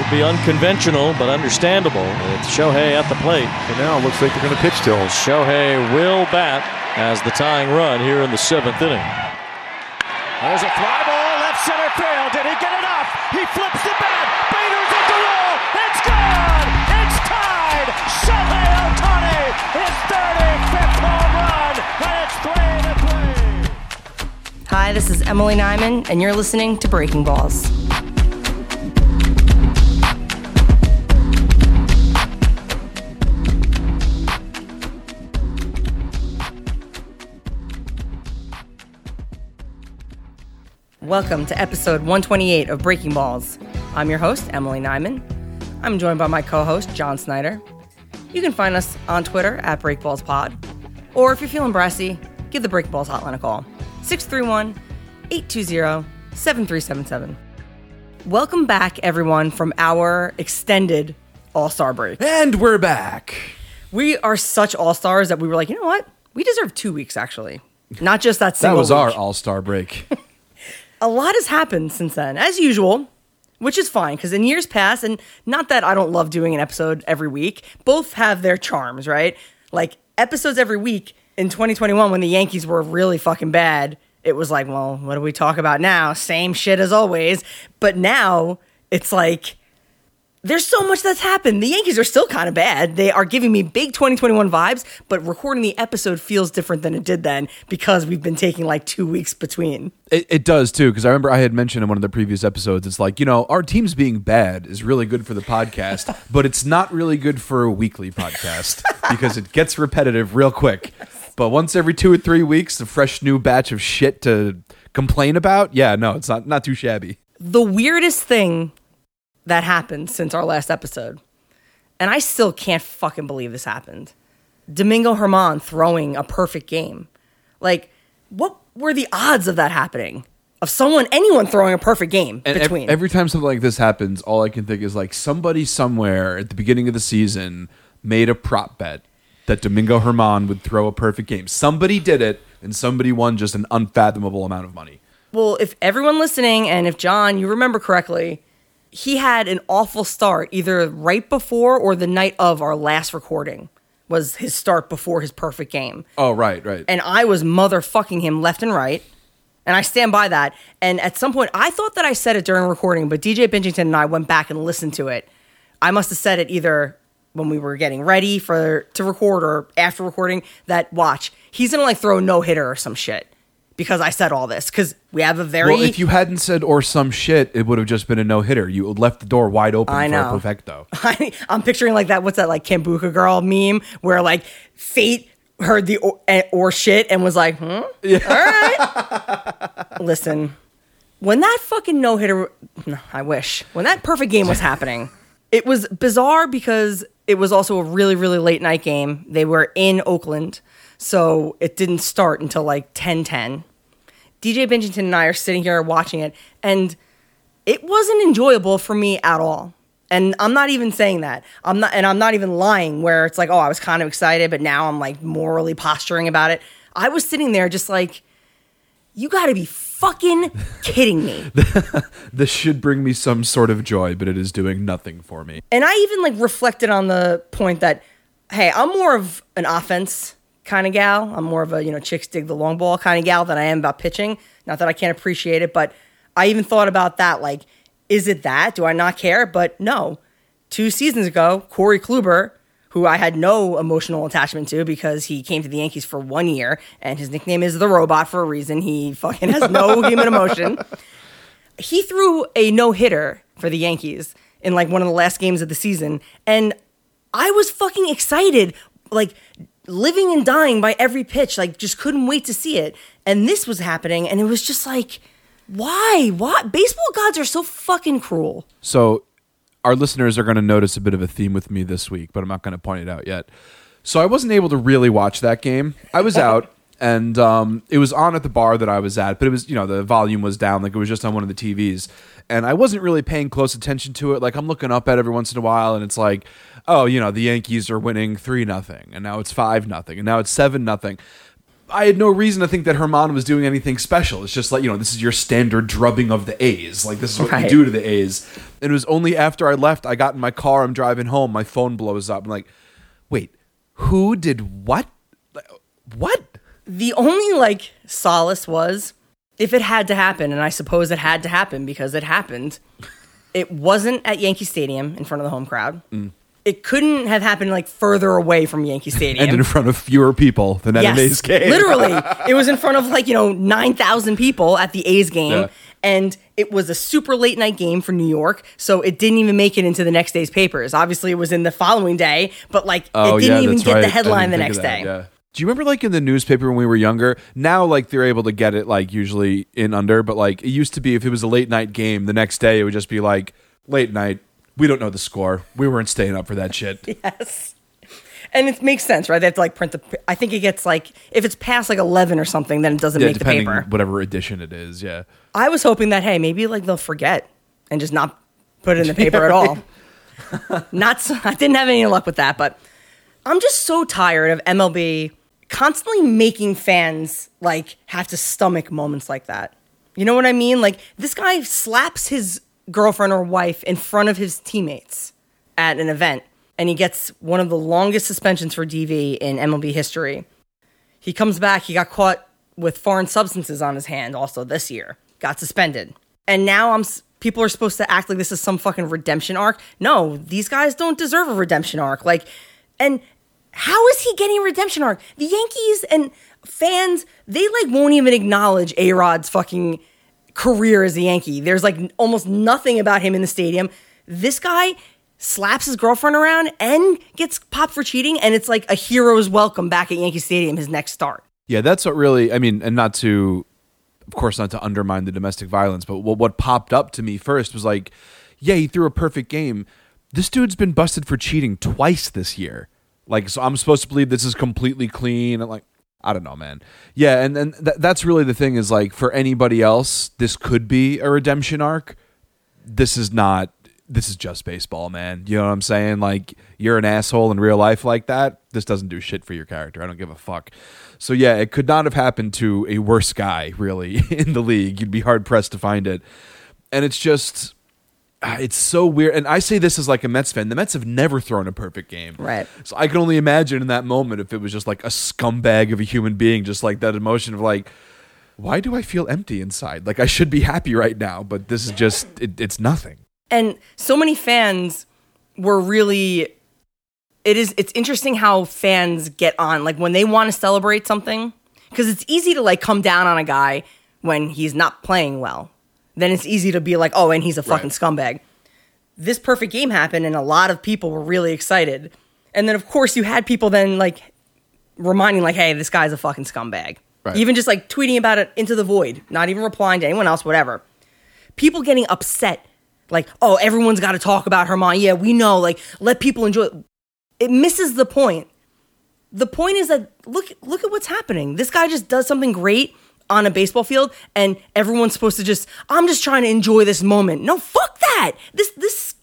Would be unconventional, but understandable. It's Shohei at the plate. And now it looks like they're going to pitch till. Shohei will bat as the tying run here in the seventh inning. There's a fly ball, left center field. Did he get it off? He flips the bat. Bader's at the wall. It's gone. It's tied. Shohei Ohtani, his 35th home run, and it's three to three. Hi, this is Emily Nyman, and you're listening to Breaking Balls. Welcome to episode 128 of Breaking Balls. I'm your host, Emily Nyman. I'm joined by my co host, John Snyder. You can find us on Twitter at BreakBallsPod. Or if you're feeling brassy, give the Breaking Balls hotline a call 631 820 7377. Welcome back, everyone, from our extended All Star break. And we're back. We are such all stars that we were like, you know what? We deserve two weeks, actually. Not just that single. That was our all star break. a lot has happened since then, as usual, which is fine because in years past, and not that I don't love doing an episode every week, both have their charms, right? Like episodes every week in 2021 when the Yankees were really fucking bad, it was like, well, what do we talk about now? Same shit as always. But now it's like, there's so much that's happened. The Yankees are still kind of bad. They are giving me big 2021 vibes, but recording the episode feels different than it did then because we've been taking like two weeks between. it, it does too, because I remember I had mentioned in one of the previous episodes, it's like, you know, our team's being bad is really good for the podcast, but it's not really good for a weekly podcast because it gets repetitive real quick. But once every two or three weeks, a fresh new batch of shit to complain about, yeah, no, it's not not too shabby. the weirdest thing that happened since our last episode, and I still can't fucking believe this happened. Domingo Germán throwing a perfect game. Like, what were the odds of that happening? Of someone, anyone throwing a perfect game And between? every time something like this happens, all I can think is like somebody somewhere at the beginning of the season made a prop bet that Domingo Germán would throw a perfect game. Somebody did it, and somebody won just an unfathomable amount of money. Well, if everyone listening and if John, you remember correctly, he had an awful start either right before or the night of our last recording was his start before his perfect game. Oh, right, right. and I was motherfucking him left and right. And I stand by that. And at some point, I thought that I said it during recording, but DJ Bingington and I went back and listened to it. I must have said it either when we were getting ready for to record or after recording. That watch, he's gonna like throw a no hitter or some shit because I said all this because we have a very well, if you hadn't said or some shit, it would have just been a no hitter. You left the door wide open I for a perfecto. I, I'm picturing like that. What's that like Kombucha girl meme where like fate heard the or, eh, or shit and was like, hmm, all right. Listen, when that fucking no hitter, no, I wish when that perfect game was happening, it was bizarre because it was also a really really late night game. They were in Oakland, so it didn't start until like 10:10. DJ Bingington and I are sitting here watching it, and it wasn't enjoyable for me at all. And I'm not even saying that. I'm not, and I'm not even lying. Where it's like, oh, I was kind of excited, but now I'm like morally posturing about it. I was sitting there just like, you got to be fucking kidding me. This should bring me some sort of joy, but it is doing nothing for me. And I even like reflected on the point that, hey, I'm more of an offense kind of gal. I'm more of a, you know, chicks dig the long ball kind of gal than I am about pitching. Not that I can't appreciate it, but I even thought about that. Like, is it that? Do I not care? But no. Two seasons ago, Corey Kluber, who I had no emotional attachment to because he came to the Yankees for one year and his nickname is the robot for a reason. He fucking has no human emotion he threw a no hitter for the Yankees in like one of the last games of the season, and I was fucking excited, like living and dying by every pitch, like just couldn't wait to see it. And this was happening, and it was just like, why? Why? Baseball gods are so fucking cruel. So, our listeners are going to notice a bit of a theme with me this week, but I'm not going to point it out yet. So, I wasn't able to really watch that game. I was out, and um, it was on at the bar that I was at, but it was, you know, the volume was down, like it was just on one of the TVs. And I wasn't really paying close attention to it. Like, I'm looking up at every once in a while, and it's like, oh, you know, the Yankees are winning 3 nothing, and now it's 5 nothing, and now it's 7 nothing. I had no reason to think that Germán was doing anything special. It's just like, you know, this is your standard drubbing of the A's. Like, this is what Right. you do to the A's. And it was only after I left, I got in my car, I'm driving home, my phone blows up. I'm like, wait, who did what? What? the only like solace was if it had to happen, and I suppose it had to happen because it happened. It wasn't at Yankee Stadium in front of the home crowd. Mm. It couldn't have happened like further away from Yankee Stadium. And in front of fewer people than at an A's game. Literally, it was in front of like you know nine thousand people at the A's game, Yeah. and it was a super late night game for New York, so it didn't even make it into the next day's papers. Obviously, it was in the following day, but like Oh, it didn't yeah, even get right. the headline the next think of that, day. Yeah. Do you remember like in the newspaper when we were younger? Now like they're able to get it like usually in under, but like it used to be if it was a late night game, the next day it would just be like late night. We don't know the score. We weren't staying up for that shit. Yes. And it makes sense, right? They have to like print the. I think it gets like if it's past like eleven or something, then it doesn't Yeah, make the depending paper. whatever edition it is. Yeah. I was hoping that hey, maybe like they'll forget and just not put it in the paper at all. not. s- I didn't have any luck with that, but I'm just so tired of MLB constantly making fans like have to stomach moments like that. You know what I mean? Like this guy slaps his girlfriend or wife in front of his teammates at an event, and he gets one of the longest suspensions for DV in MLB history. He comes back. He got caught with foreign substances on his hand also this year. Got suspended. And now I'm people are supposed to act like this is some fucking redemption arc. No, these guys don't deserve a redemption arc. Like and how is he getting a redemption arc? The Yankees and fans, they like won't even acknowledge A-Rod's fucking career as a Yankee. There's like almost nothing about him in the stadium. This guy slaps his girlfriend around and gets popped for cheating and it's like a hero's welcome back at Yankee Stadium his next start. Yeah, that's what really. I mean, and not to, of course, not to undermine the domestic violence, but what, popped up to me first was like, yeah, he threw a perfect game. This dude's been busted for cheating twice this year. Like, so I'm supposed to believe this is completely clean. And like, I don't know, man. Yeah, and and th- that's really the thing is like for anybody else, this could be a redemption arc. This is not. This is just baseball, man. You know what I'm saying? Like, you're an asshole in real life like that. This doesn't do shit for your character. I don't give a fuck. So yeah, it could not have happened to a worse guy, really, in the league. You'd be hard pressed to find it. And it's just Ah, it's so weird. And I say this as like a Mets fan. The Mets have never thrown a perfect game. Right. So I can only imagine in that moment if it was just like a scumbag of a human being, just like that emotion of like, why do I feel empty inside? Like I should be happy right now, but this is just it, it's nothing. and so many fans were really it is it's interesting how fans get on like when they want to celebrate something because it's easy to like come down on a guy when he's not playing well then it's easy to be like oh and he's a fucking Right. scumbag. This perfect game happened and a lot of people were really excited. And then of course you had people then like reminding like hey this guy's a fucking scumbag. Right. even just like tweeting about it into the void not even replying to anyone else whatever. People getting upset like oh everyone's got to talk about Germán. Yeah we know like let people enjoy it. it misses the point. The point is that look look at what's happening. This guy just does something great on a baseball field and everyone's supposed to just i'm just trying to enjoy this moment. No fuck that. This this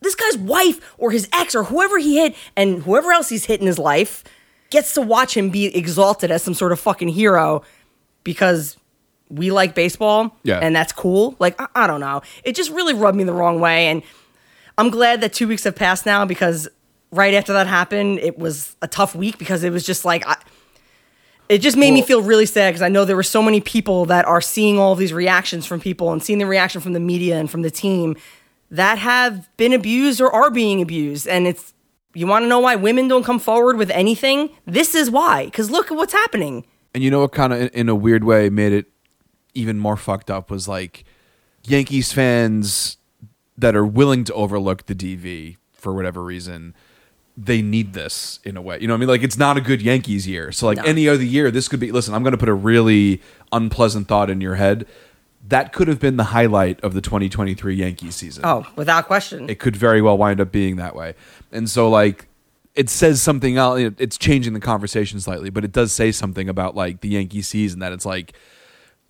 this guy's wife or his ex or whoever he hit and whoever else he's hit in his life gets to watch him be exalted as some sort of fucking hero because we like baseball Yeah. and that's cool. Like I, I don't know. It just really rubbed me the wrong way and i'm glad that two weeks have passed now because right after that happened it was a tough week because it was just like I, it just made me feel really sad because I know there were so many people that are seeing all these reactions from people and seeing the reaction from the media and from the team that have been abused or are being abused. And it's, you want to know why women don't come forward with anything? This is why. Because look at what's happening. And you know what kind of in a weird way made it even more fucked up was like Yankees fans that are willing to overlook the DV for whatever reason. They need this in a way. You know what I mean? Like it's not a good Yankees year. So like No. any other year, this could be listen, I'm gonna put a really unpleasant thought in your head. That could have been the highlight of the 2023 Yankees season Oh, without question. it could very well wind up being that way. And so, like, it says something else. It's changing the conversation slightly, but it does say something about like the Yankee season that it's like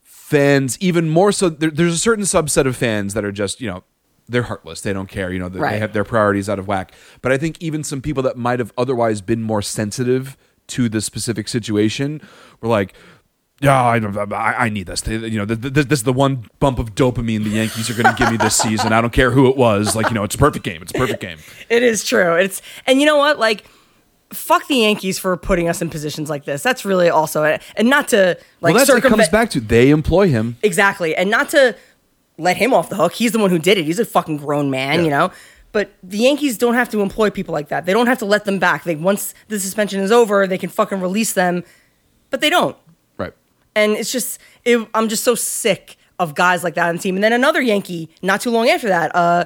fans, even more so. There, there's a certain subset of fans that are just you know they're heartless. They don't care. You know, they, they have their priorities out of whack. But I think even some people that might have otherwise been more sensitive to the specific situation were like, yeah, I, I, I need this. You know, th- th- this is the one bump of dopamine the Yankees are going to give me this season. I don't care who it was. Like, you know, it's a perfect game. It's a perfect game. It is true. It's and you know what? Like, fuck the Yankees for putting us in positions like this. That's really also and not to like well, that's circumvent comes back to. They employ him. exactly, and not to let him off the hook. He's the one who did it. He's a fucking grown man, Yeah. you know. But the Yankees don't have to employ people like that. They don't have to let them back. They once the suspension is over, they can fucking release them, but they don't. Right. And it's just, it, I'm just so sick of guys like that on the team. And then another Yankee, not too long after that, uh,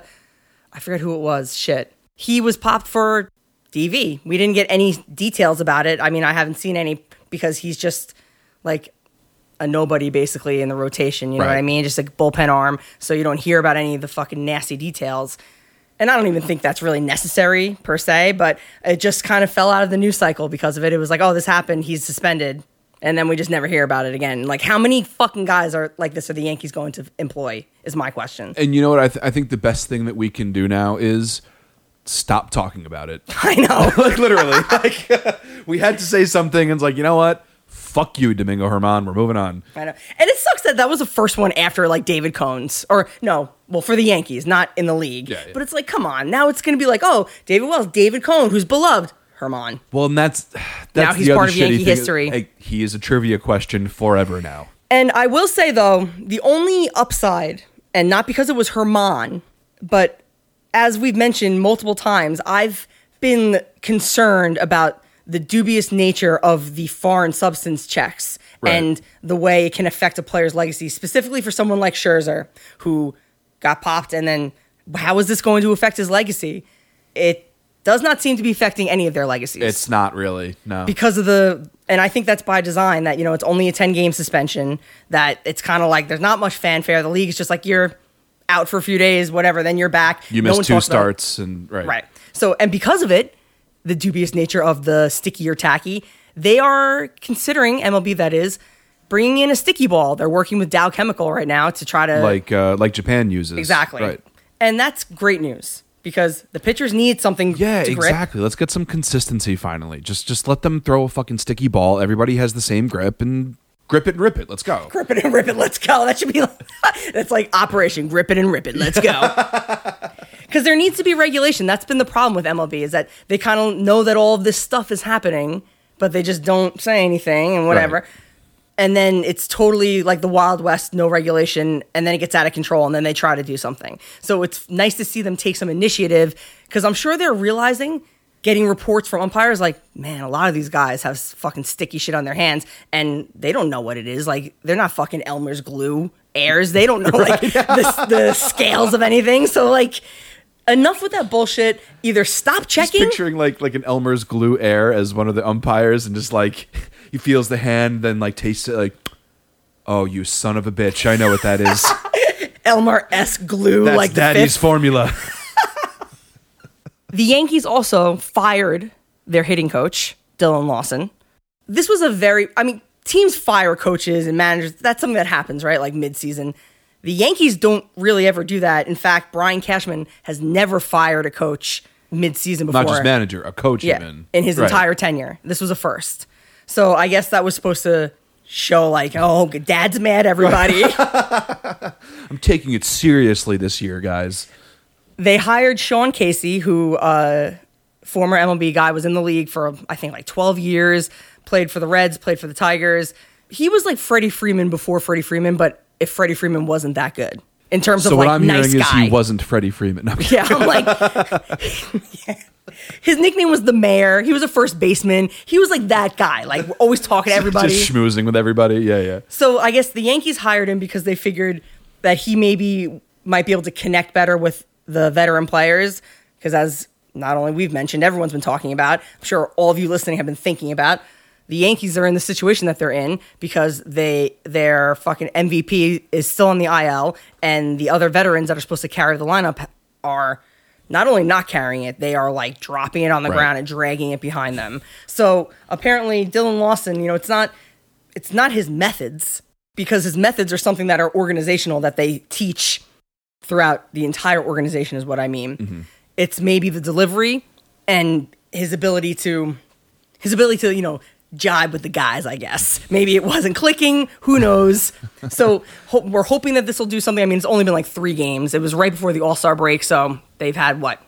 I forget who it was. Shit, he was popped for DV. We didn't get any details about it. I mean, I haven't seen any because he's just like a nobody basically in the rotation. You know what I mean? Just like bullpen arm, so you don't hear about any of the fucking nasty details. And I don't even think that's really necessary per se, but it just kind of fell out of the news cycle because of it. It was like, oh, this happened, he's suspended, and then we just never hear about it again. Like, how many fucking guys are like this are the Yankees going to employ? Is my question. And you know what? I, th- I think the best thing that we can do now is stop talking about it. I know. like literally, like we had to say something, and it's like, you know what? Fuck you, Domingo Germán. We're moving on. I know. And it sucks that that was the first one after like David Cone's or no, well for the Yankees, not in the league. Yeah, yeah. But it's like, come on, now it's going to be like, oh, David Wells, David Cohn, who's beloved, Germán. Well, and that's that's Now he's part of Yankee thing. history. He is a trivia question forever now. And I will say though, the only upside, and not because it was Germán, but as we've mentioned multiple times, I've been concerned about the dubious nature of the foreign substance checks Right. and the way it can affect a player's legacy, specifically for someone like Scherzer, who got popped, and then how is this going to affect his legacy? It does not seem to be affecting any of their legacies It's not really no. because of the and I think that's by design that you know it's only a 10 game suspension that it's kind of like there's not much fanfare the league is just like you're out for a few days whatever then you're back you No missed two starts, and right, right so and because of it the dubious nature of the sticky or tacky they are considering MLB that is bringing in a sticky ball they're working with Dow Chemical right now to try to Like uh, like Japan uses exactly Right. and that's great news because the pitchers need something Yeah, exactly. Let's get some consistency finally. Just just let them throw a fucking sticky ball. Everybody has the same grip and grip it and rip it. Let's go. grip it and rip it. Let's go. That should be like, that's like Operation Grip it and rip it. Let's go. Because there needs to be regulation. That's been the problem with MLB is that they kind of know that all of this stuff is happening, but they just don't say anything and whatever. Right. And then it's totally like the Wild West, no regulation, and then it gets out of control, and then they try to do something. So it's nice to see them take some initiative because I'm sure they're realizing getting reports from umpires like, man, a lot of these guys have fucking sticky shit on their hands and they don't know what it is. Like, they're not fucking Elmer's glue airs. They don't know like the, the scales of anything. So, like, enough with that bullshit. Either stop checking. Just picturing like like an Elmer's glue air as one of the umpires, and just like he feels the hand, then like tastes it, like, oh, you son of a bitch! I know what that is. Elmer S glue, That's like Daddy's formula. The Yankees also fired their hitting coach, Dillon Lawson. This was a very, I mean, teams fire coaches and managers. That's something that happens, right? Like midseason. The Yankees don't really ever do that. In fact, Brian Cashman has never fired a coach midseason before. Not just manager, a coach Yeah, even in his Right. entire tenure. This was a first. So I guess that was supposed to show, like, oh, dad's mad, everybody. I'm taking it seriously this year, guys. they hired Sean Casey, who uh, former MLB guy was in the league for I think like 12 years, played for the Reds, played for the Tigers. He was like Freddie Freeman before Freddie Freeman, but if Freddie Freeman wasn't that good in terms of the fish. So of what like I'm nice hearing guy. is he wasn't Freddie Freeman. No, yeah, I'm like, his nickname was the Mayor. He was a first baseman. He was like that guy, like always talking to everybody. just schmoozing with everybody. Yeah, yeah. So I guess the Yankees hired him because they figured that he maybe might be able to connect better with the veteran players. Because as not only we've mentioned, everyone's been talking about. I'm sure all of you listening have been thinking about. The Yankees are in the situation that they're in because they their fucking MVP is still on the IL, and the other veterans that are supposed to carry the lineup are not only not carrying it, they are like dropping it on the Right. ground and dragging it behind them. So apparently, Dillon Lawson, you know, it's not it's not his methods because his methods are something that are organizational that they teach throughout the entire organization is what I mean. Mm-hmm. It's maybe the delivery and his ability to his ability to, you know, jibe with the guys, I guess. Maybe it wasn't clicking. Who knows? so ho- we're hoping that this will do something. I mean, it's only been like three games. It was right before the All Star break, so they've had what?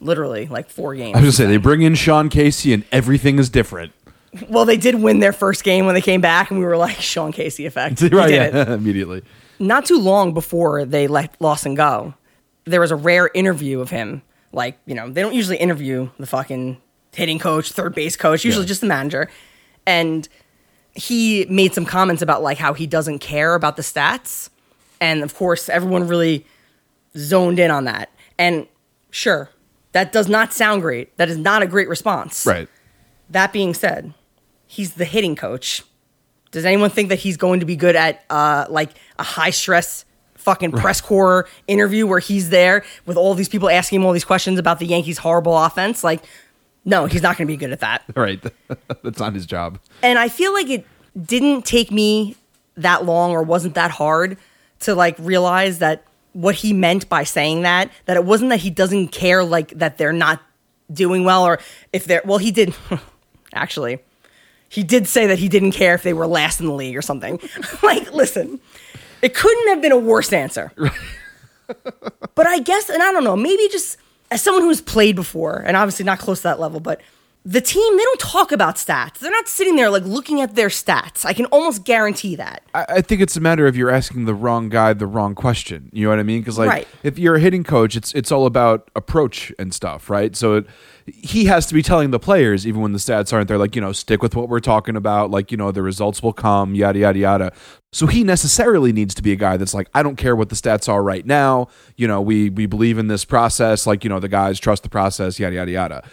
Literally like four games. I was gonna say they bring in Sean Casey and everything is different. well, they did win their first game when they came back, and we were like, Sean Casey effect. Right, did yeah, it. immediately. Not too long before they let Lawson go, there was a rare interview of him. Like, you know, they don't usually interview the fucking hitting coach, third base coach, usually Yeah. just the manager. And he made some comments about like how he doesn't care about the stats. And of course, everyone really zoned in on that. And sure, that does not sound great. That is not a great response. Right. That being said, he's the hitting coach. Does anyone think that he's going to be good at uh, like a high stress fucking press corps interview where he's there with all these people asking him all these questions about the Yankees' horrible offense? Like, no, he's not going to be good at that. Right. That's not his job. And I feel like it didn't take me that long or wasn't that hard to like realize that what he meant by saying that, that it wasn't that he doesn't care like that they're not doing well or if they're well he did actually he did say that he didn't care if they were last in the league or something. like listen, it couldn't have been a worse answer. but I guess and I don't know, maybe just as someone who's played before and obviously not close to that level, but the team, they don't talk about stats. They're not sitting there like looking at their stats. I can almost guarantee that. I, I think it's a matter of you're asking the wrong guy the wrong question. You know what I mean? Because like Right. if you're a hitting coach, it's it's all about approach and stuff, right? So it, he has to be telling the players, even when the stats aren't there, like you know, stick with what we're talking about. Like you know, the results will come, yada yada yada. So he necessarily needs to be a guy that's like, I don't care what the stats are right now. You know, we we believe in this process. Like you know, the guys trust the process, yada yada yada.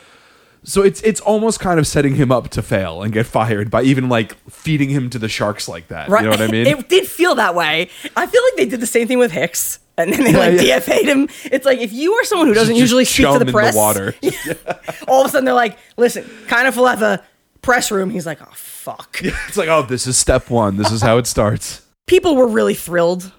So it's it's almost kind of setting him up to fail and get fired by even like feeding him to the sharks like that. Right? You know what I mean? it did feel that way. I feel like they did the same thing with Hicks. And then they like yeah. DFA'd him. It's like if you are someone who doesn't Just usually speak to the press, water. all of a sudden they're like, "Listen, kind of the press room." He's like, "Oh fuck." It's like, oh, this is step one. This is how it starts. people were really thrilled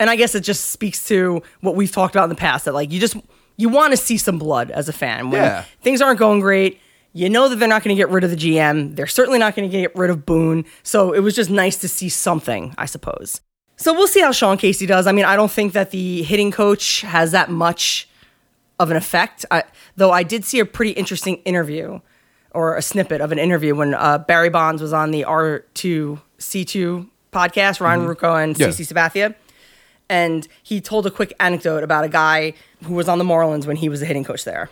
and i guess it just speaks to what we've talked about in the past that like you just you want to see some blood as a fan. When Yeah. things aren't going great you know that they're not going to get rid of the gm they're certainly not going to get rid of boone. So it was just nice to see something i suppose. So we'll see how sean casey does. I mean i don't think that the hitting coach has that much of an effect. I, though i did see a pretty interesting interview or a snippet of an interview when uh, barry bonds was on the r2c2 podcast ryan ruocco and Yeah. cc sabathia and he told a quick anecdote about a guy who was on the marlins when he was a hitting coach there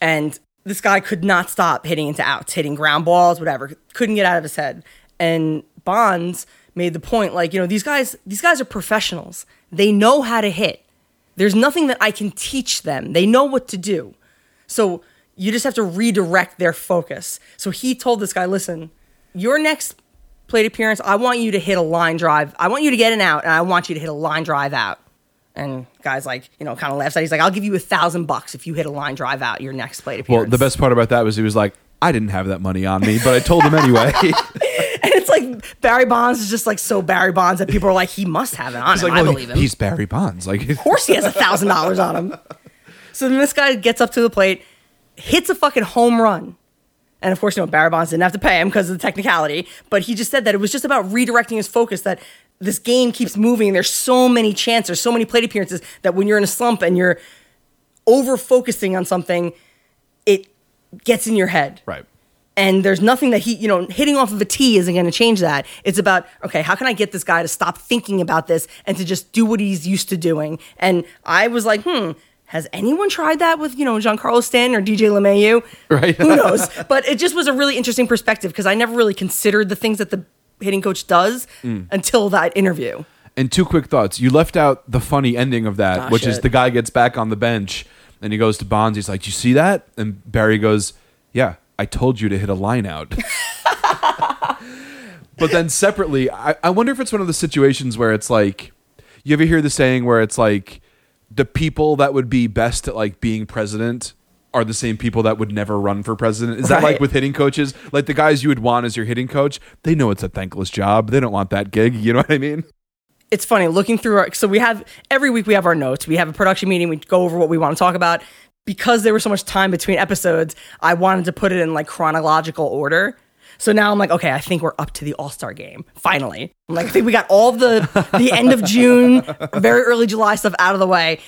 and this guy could not stop hitting into outs, hitting ground balls, whatever. Couldn't get out of his head. And Bonds made the point, like, you know, these guys, these guys are professionals. They know how to hit. There's nothing that I can teach them. They know what to do. So you just have to redirect their focus. So he told this guy, listen, your next plate appearance, I want you to hit a line drive. I want you to get an out, and I want you to hit a line drive out. And guys like, you know, kind of laughs at. it. He's like, I'll give you a thousand bucks if you hit a line drive out your next plate Well, the best part about that was he was like, I didn't have that money on me, but I told him anyway. and it's like Barry Bonds is just like so Barry Bonds that people are like, he must have it on He's him. like, I believe him. he's Barry Bonds. Like, of course he has a thousand dollars on him. So then this guy gets up to the plate, hits a fucking home run. And of course, you know, Barry Bonds didn't have to pay him because of the technicality. But he just said that it was just about redirecting his focus that this game keeps moving. There's so many chances, so many plate appearances that when you're in a slump and you're over focusing on something, it gets in your head. right. And there's nothing that he, you know, hitting off of a tee isn't going to change that. It's about, okay, how can I get this guy to stop thinking about this and to just do what he's used to doing? And I was like, hmm, has anyone tried that with, you know, Giancarlo Stanton or DJ LeMahieu? Right. Who knows? but it just was a really interesting perspective because I never really considered the things that the hitting coach does Mm. until that interview. And two quick thoughts. You left out the funny ending of that, Ah, which is the guy gets back on the bench and he goes to Bonds. He's like, "You see that?" And Barry goes, "Yeah, I told you to hit a line out." but then separately, I, I wonder if it's one of the situations where it's like, you ever hear the saying where it's like, the people that would be best at like being president are the same people that would never run for president. Is that like with hitting coaches? Like the guys you would want as your hitting coach, they know it's a thankless job. They don't want that gig. You know what I mean? it's funny looking through our so we have every week we have our notes we have a production meeting we go over what we want to talk about because there was so much time between episodes, I wanted to put it in like chronological order. So now I'm like, okay, I think we're up to the All Star game. Finally, I'm like, I think we got all the the end of June, very early July stuff out of the way.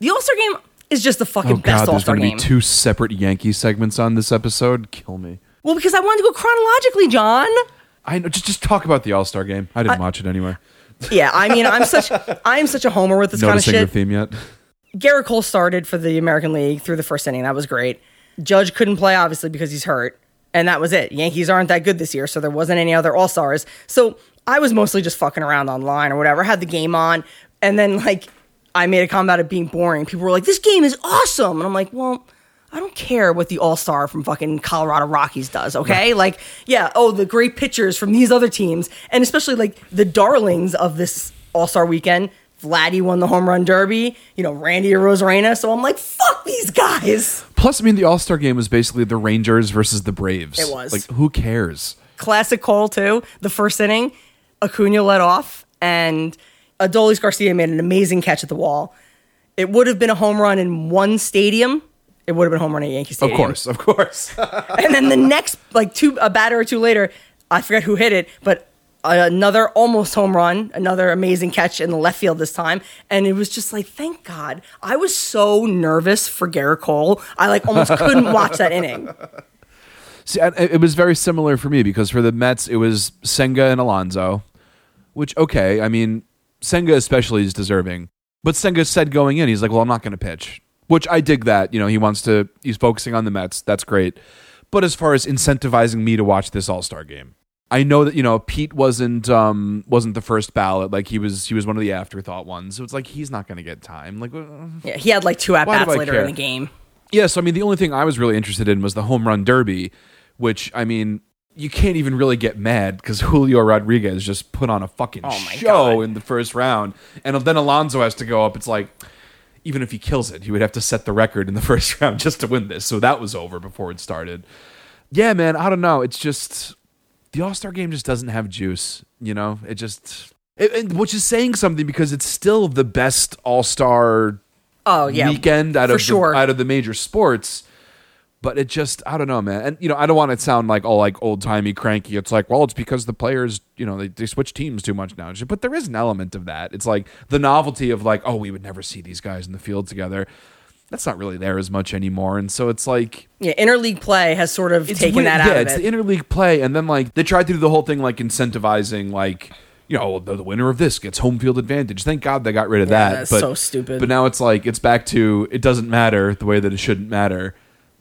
The All Star game is just the fucking Oh best God, All there's Star going to game. be two separate Yankee segments on this episode. Kill me. well, because I wanted to go chronologically, John. I know. Just just talk about the All Star game. I didn't watch it anyway. Yeah, I mean, I'm such I'm such a homer with this kind of Noticing the shit. theme yet? Gerrit Cole started for the American League through the first inning. That was great. Judge couldn't play obviously because he's hurt, and that was it. Yankees aren't that good this year, so there wasn't any other All Stars. So I was mostly just fucking around online or whatever. Had the game on, and then like I made a comment about it being boring. People were like, "This game is awesome," and I'm like, "Well." I don't care what the All Star from fucking Colorado Rockies does, okay? Like, yeah, oh, the great pitchers from these other teams, and especially like the darlings of this All Star weekend. Vladdy won the home run derby, you know, Randy Arozarena. So I'm like, fuck these guys. Plus, I mean, the All Star game was basically the Rangers versus the Braves. It was. Like, who cares? Classic Cole, too. The first inning, Acuna let off, and Adolis Garcia made an amazing catch at the wall. It would have been a home run in one stadium. It would have been a home run at Yankee Stadium. Of course, of course. and then the next like two a batter or two later i forget who hit it but another almost home run another amazing catch in the left field this time and it was just like thank god i was so nervous for gerrit cole i like almost couldn't watch that inning See, I- it was very similar for me because for the Mets, it was Senga and Alonso, which, okay, I mean, Senga especially is deserving. But Senga said going in, he's like, well, I'm not going to pitch, which I dig that. You know, he wants to, he's focusing on the Mets. That's great. But as far as incentivizing me to watch this All Star game, I know that you know Pete wasn't um wasn't the first ballot like he was he was one of the afterthought ones so it's like he's not going to get time like yeah he had like two at bats later care? in the game yeah, so I mean, the only thing I was really interested in was the home run derby, which I mean, you can't even really get mad because Julio Rodriguez just put on a fucking Oh show God. in the first round, and then Alonso has to go up. It's like, even if he kills it, he would have to set the record in the first round just to win this. So that was over before it started. Yeah, man, I don't know. It's just the All Star game just doesn't have juice. You know, it just. It, and which is saying something because it's still the best All Star oh yeah weekend out of sure the, out of the major sports. But it just I don't know, man. And you know, I don't want to sound like all like old timey cranky. It's like, well, it's because the players, you know, they, they switch teams too much now. But there is an element of that. It's like the novelty of like, oh, we would never see these guys in the field together. That's not really there as much anymore. And so it's like yeah interleague play has sort of taken weird- that yeah, out of it's it the interleague play, and then like they tried to do the whole thing like incentivizing like you know the, the winner of this gets home field advantage. Thank God they got rid of Yeah, that. that's but, so stupid. But now it's like it's back to it doesn't matter the way that it shouldn't matter.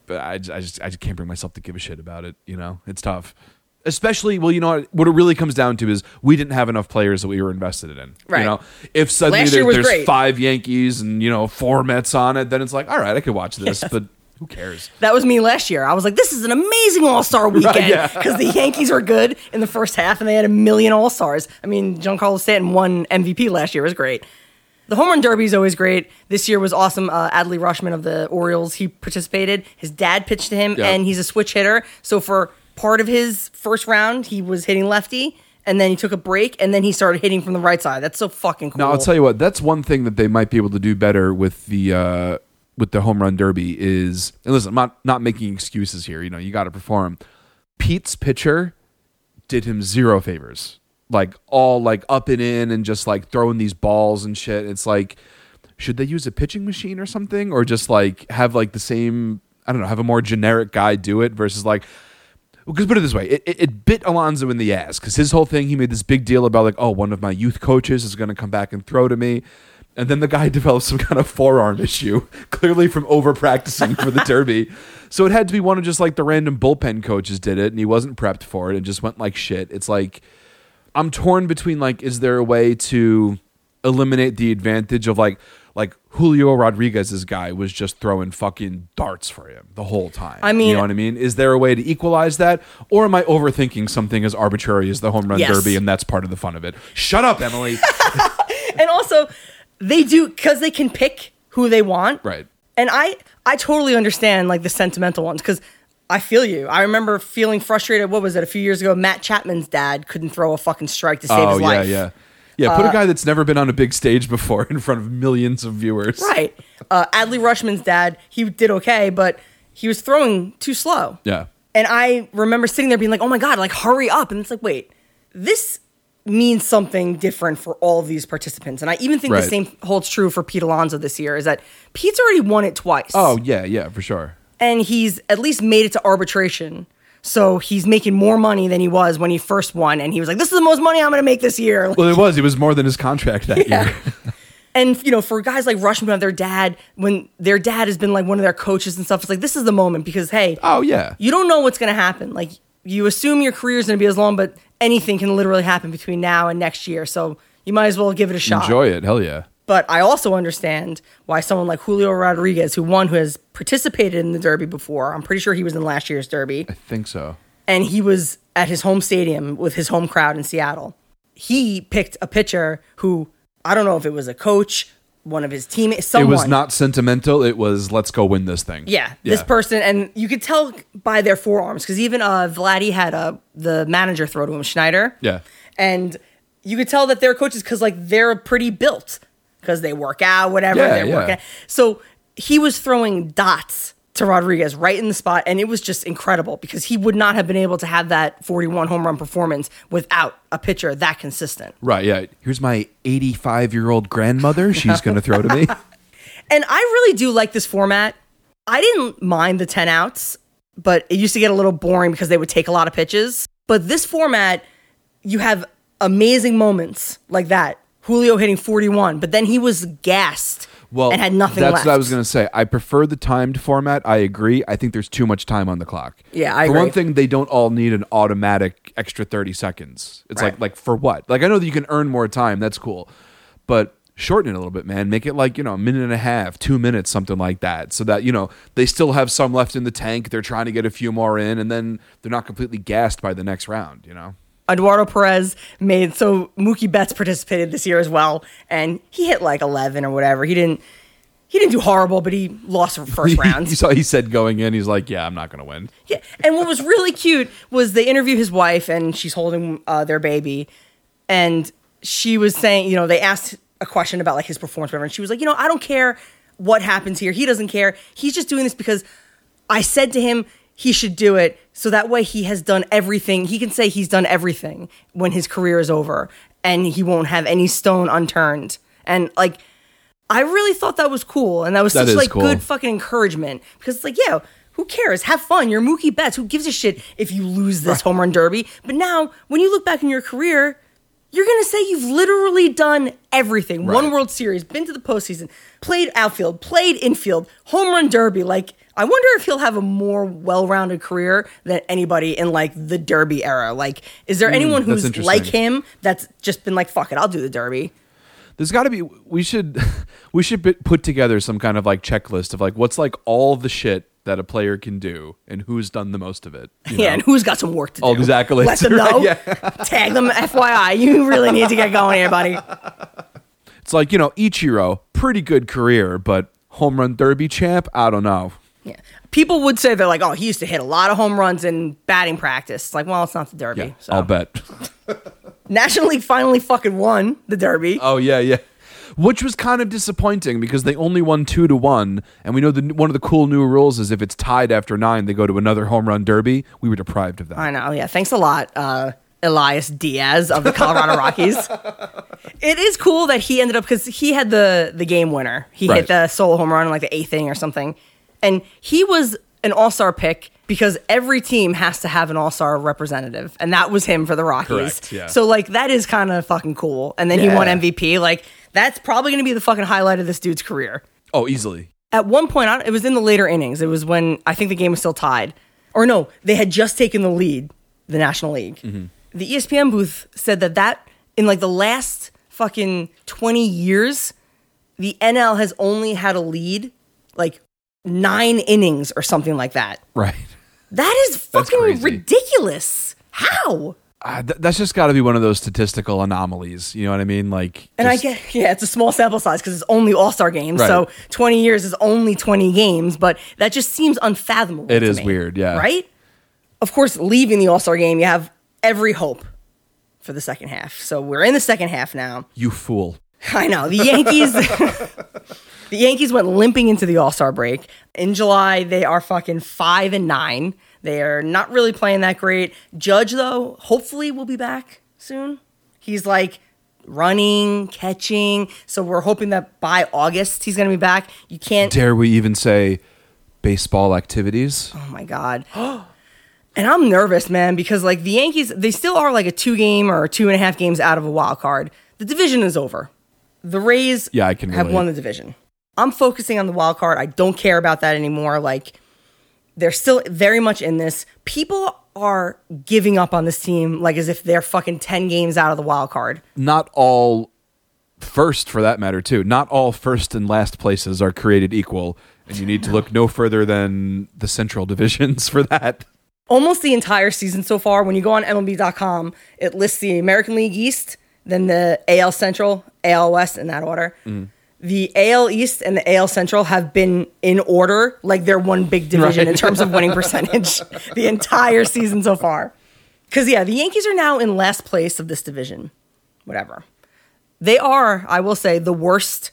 But I, I just I just can't bring myself to give a shit about it. You know, it's tough. Especially, well, you know what? What it really comes down to is we didn't have enough players that we were invested in. Right. You know, if suddenly there, there's great. five Yankees and you know four Mets on it, then it's like, all right, I could watch this, but who cares? That was me last year. I was like, this is an amazing All Star weekend yeah. because the Yankees were good in the first half and they had a million All Stars. I mean, Giancarlo Stanton won MVP last year. It was great. The home run derby is always great. This year was awesome. Uh, Adley Rutschman of the Orioles, he participated. His dad pitched to him, Yeah. and he's a switch hitter. So for part of his first round, he was hitting lefty, and then he took a break, and then he started hitting from the right side. That's so fucking cool. Now I'll tell you what. That's one thing that they might be able to do better with the uh, with the home run derby is. And listen, I'm not not making excuses here. You know, you got to perform. Pete's pitcher did him zero favors. Like all like up and in and just like throwing these balls and shit. It's like, should they use a pitching machine or something, or just like have like the same? I don't know. Have a more generic guy do it versus like because put it this way, it, it, it bit Alonso in the ass because his whole thing, he made this big deal about like, oh, one of my youth coaches is going to come back and throw to me, and then the guy developed some kind of forearm issue, clearly from over practicing for the derby. So it had to be one of just like the random bullpen coaches did it, and he wasn't prepped for it, and just went like shit. It's like I'm torn between like, is there a way to eliminate the advantage of like like Julio Rodriguez's guy was just throwing fucking darts for him the whole time. I mean- you know what I mean? Is there a way to equalize that, or am I overthinking something as arbitrary as the home run Yes. derby, and that's part of the fun of it? Shut up, Emily. and also, they do because they can pick who they want. right. And I I totally understand like the sentimental ones because I feel you. I remember feeling frustrated. What was it? A few years ago, Matt Chapman's dad couldn't throw a fucking strike to save Oh his yeah, life. yeah. Yeah, put a guy that's never been on a big stage before in front of millions of viewers. Right. Uh, Adley Rutschman's dad, he did okay, but he was throwing too slow. Yeah. And I remember sitting there being like, oh my God, like hurry up. And it's like, wait, this means something different for all of these participants. And I even think Right. the same holds true for Pete Alonso this year is that Pete's already won it twice. Oh yeah, yeah, for sure. And he's at least made it to arbitration. So he's making more money than he was when he first won. And he was like, this is the most money I'm going to make this year. Well, it was. It was more than his contract that Yeah. year. And you know, for guys like Rutschman, have their dad, when their dad has been like one of their coaches and stuff, it's like this is the moment because hey, Oh yeah. you don't know what's going to happen. Like you assume your career is going to be as long, but anything can literally happen between now and next year. So you might as well give it a shot. Enjoy it. Hell yeah. But I also understand why someone like Julio Rodriguez, who won, who has participated in the Derby before, I'm pretty sure he was in last year's Derby, I think so. and he was at his home stadium with his home crowd in Seattle. He picked a pitcher who I don't know if it was a coach, one of his teammates, someone. It was not sentimental. It was let's go win this thing. Yeah, this person, and you could tell by their forearms because even uh, Vladdy had uh, the manager throw to him, Schneider. Yeah. and you could tell that they're coaches because like they're pretty built because they work out, whatever. Yeah, they're yeah. working. So he was throwing dots to Rodriguez right in the spot, and it was just incredible because he would not have been able to have that 41 home run performance without a pitcher that consistent. Right. Yeah. Here's my 85 year old grandmother. She's gonna throw to me. And I really do like this format. I didn't mind the 10 outs, but it used to get a little boring because they would take a lot of pitches. But this format, you have amazing moments like that. Julio hitting 41, but then he was gassed Well, and had nothing That's left. what I was going to say. I prefer the timed format. I agree. I think there's too much time on the clock. Yeah, I For one thing, they don't all need an automatic extra 30 seconds. It's like like for what? Like I know that you can earn more time. That's cool, but shorten it a little bit, man. Make it like you know a minute and a half, two minutes, something like that, so that you know they still have some left in the tank. They're trying to get a few more in, and then they're not completely gassed by the next round. You know. Eduardo Perez made so Mookie Betts participated this year as well, and he hit like 11 or whatever. He didn't he didn't do horrible, but he lost the first round. you saw he said going in, he's like, "Yeah, I'm not going to win." Yeah, and what was really cute was they interview his wife, and she's holding uh, their baby, and she was saying, you know, they asked a question about like his performance, whatever, and she was like, you know, I don't care what happens here. He doesn't care. He's just doing this because I said to him he should do it, so that way he has done everything. He can say he's done everything when his career is over, and he won't have any stone unturned. And like, I really thought that was cool, and that was That such like cool. good fucking encouragement because it's like, yeah, who cares? Have fun. You're Mookie Betts. Who gives a shit if you lose this home run derby? But now, when you look back in your career, you're gonna say you've literally done everything. Won World Series, been to the postseason, played outfield, played infield, home run derby. Like, I wonder if he'll have a more well-rounded career than anybody in like the derby era. Like, is there anyone Hmm, who's like him that's just been like, fuck it, I'll do the derby? There's got to be. We should. We should put together some kind of like checklist of like what's like all the shit that a player can do and who's done the most of it. you Yeah, know? and who's got some work to oh, do? All these accolades, Let them right, know. yeah. Tag them. FYI, you really need to get going here, buddy. It's like you know Ichiro, pretty good career, but home run derby champ. I don't know. Yeah. People would say they're like, oh, he used to hit a lot of home runs in batting practice. It's like, well, it's not the Derby. Yeah, so. I'll bet. National League finally fucking won the Derby. Oh yeah, yeah. Which was kind of disappointing because they only won two to one, and we know the one of the cool new rules is if it's tied after nine, they go to another home run derby. We were deprived of that. I know. Yeah. Thanks a lot, uh, Elias Diaz of the Colorado Rockies. It is cool that he ended up because he had the the game winner. He Right. hit the solo home run in like the eighth inning or something, and he was an All Star pick because every team has to have an All Star representative, and that was him for the Rockies. Correct, yeah. So like that is kind of fucking cool. And then he won MVP. Like that's probably going to be the fucking highlight of this dude's career. Oh, easily. At one point, it was in the later innings. It was when I think the game was still tied, or no, they had just taken the lead, the National League. Mm-hmm. The ESPN booth said that that in like the last fucking twenty years, the NL has only had a lead like nine innings or something like that. Right. That is fucking ridiculous. How? Uh, th- that's just got to be one of those statistical anomalies. You know what I mean? Like, And I get, yeah, it's a small sample size because it's only All Star games. Right. So 20 years is only 20 games, but that just seems unfathomable. It is me, weird, yeah. Right? Of course, leaving the All Star game, you have every hope for the second half. So we're in the second half now. You fool. I know. The Yankees The Yankees went limping into the All-Star break. In July, they are fucking 5 and 9. They are not really playing that great. Judge though, hopefully will be back soon. He's like running, catching. So we're hoping that by August he's going to be back. You can't Dare we even say baseball activities? Oh my god. and I'm nervous, man, because like the Yankees, they still are like a two game or two and a half games out of a wild card. The division is over. The Rays Yeah, I can have relate. won the division. I'm focusing on the wild card. I don't care about that anymore. Like they're still very much in this. People are giving up on this team like as if they're fucking 10 games out of the wild card. Not all first for that matter too. Not all first and last places are created equal, and you need to look no further than the central divisions for that. almost the entire season so far. When you go on MLB.com, it lists the American League East, then the AL Central, AL West in that order. Mm. The AL East and the AL Central have been in order, like they're one big division in terms of winning percentage the entire season so far. Because, yeah, the Yankees are now in last place of this division. Whatever. They are, I will say, the worst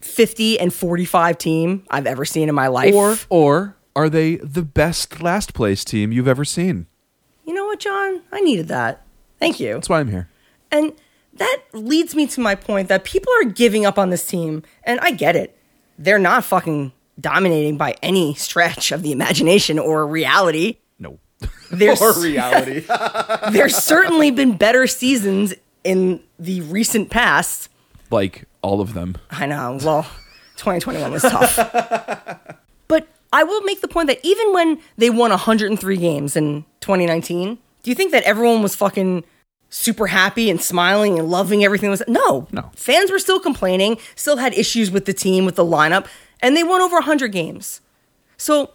50 and 45 team I've ever seen in my life. Or or are they the best last place team you've ever seen? you know what, John? I needed that. Thank you. That's why I'm here. And that leads me to my point that people are giving up on this team, and I get it. They're not fucking dominating by any stretch of the imagination or reality. No. There's, or reality. there's certainly been better seasons in the recent past. like all of them. I know. Well, 2021 was tough. but I will make the point that even when they won 103 games in 2019, do you think that everyone was fucking super happy and smiling and loving everything was no No. fans were still complaining still had issues with the team with the lineup and they won over 100 games so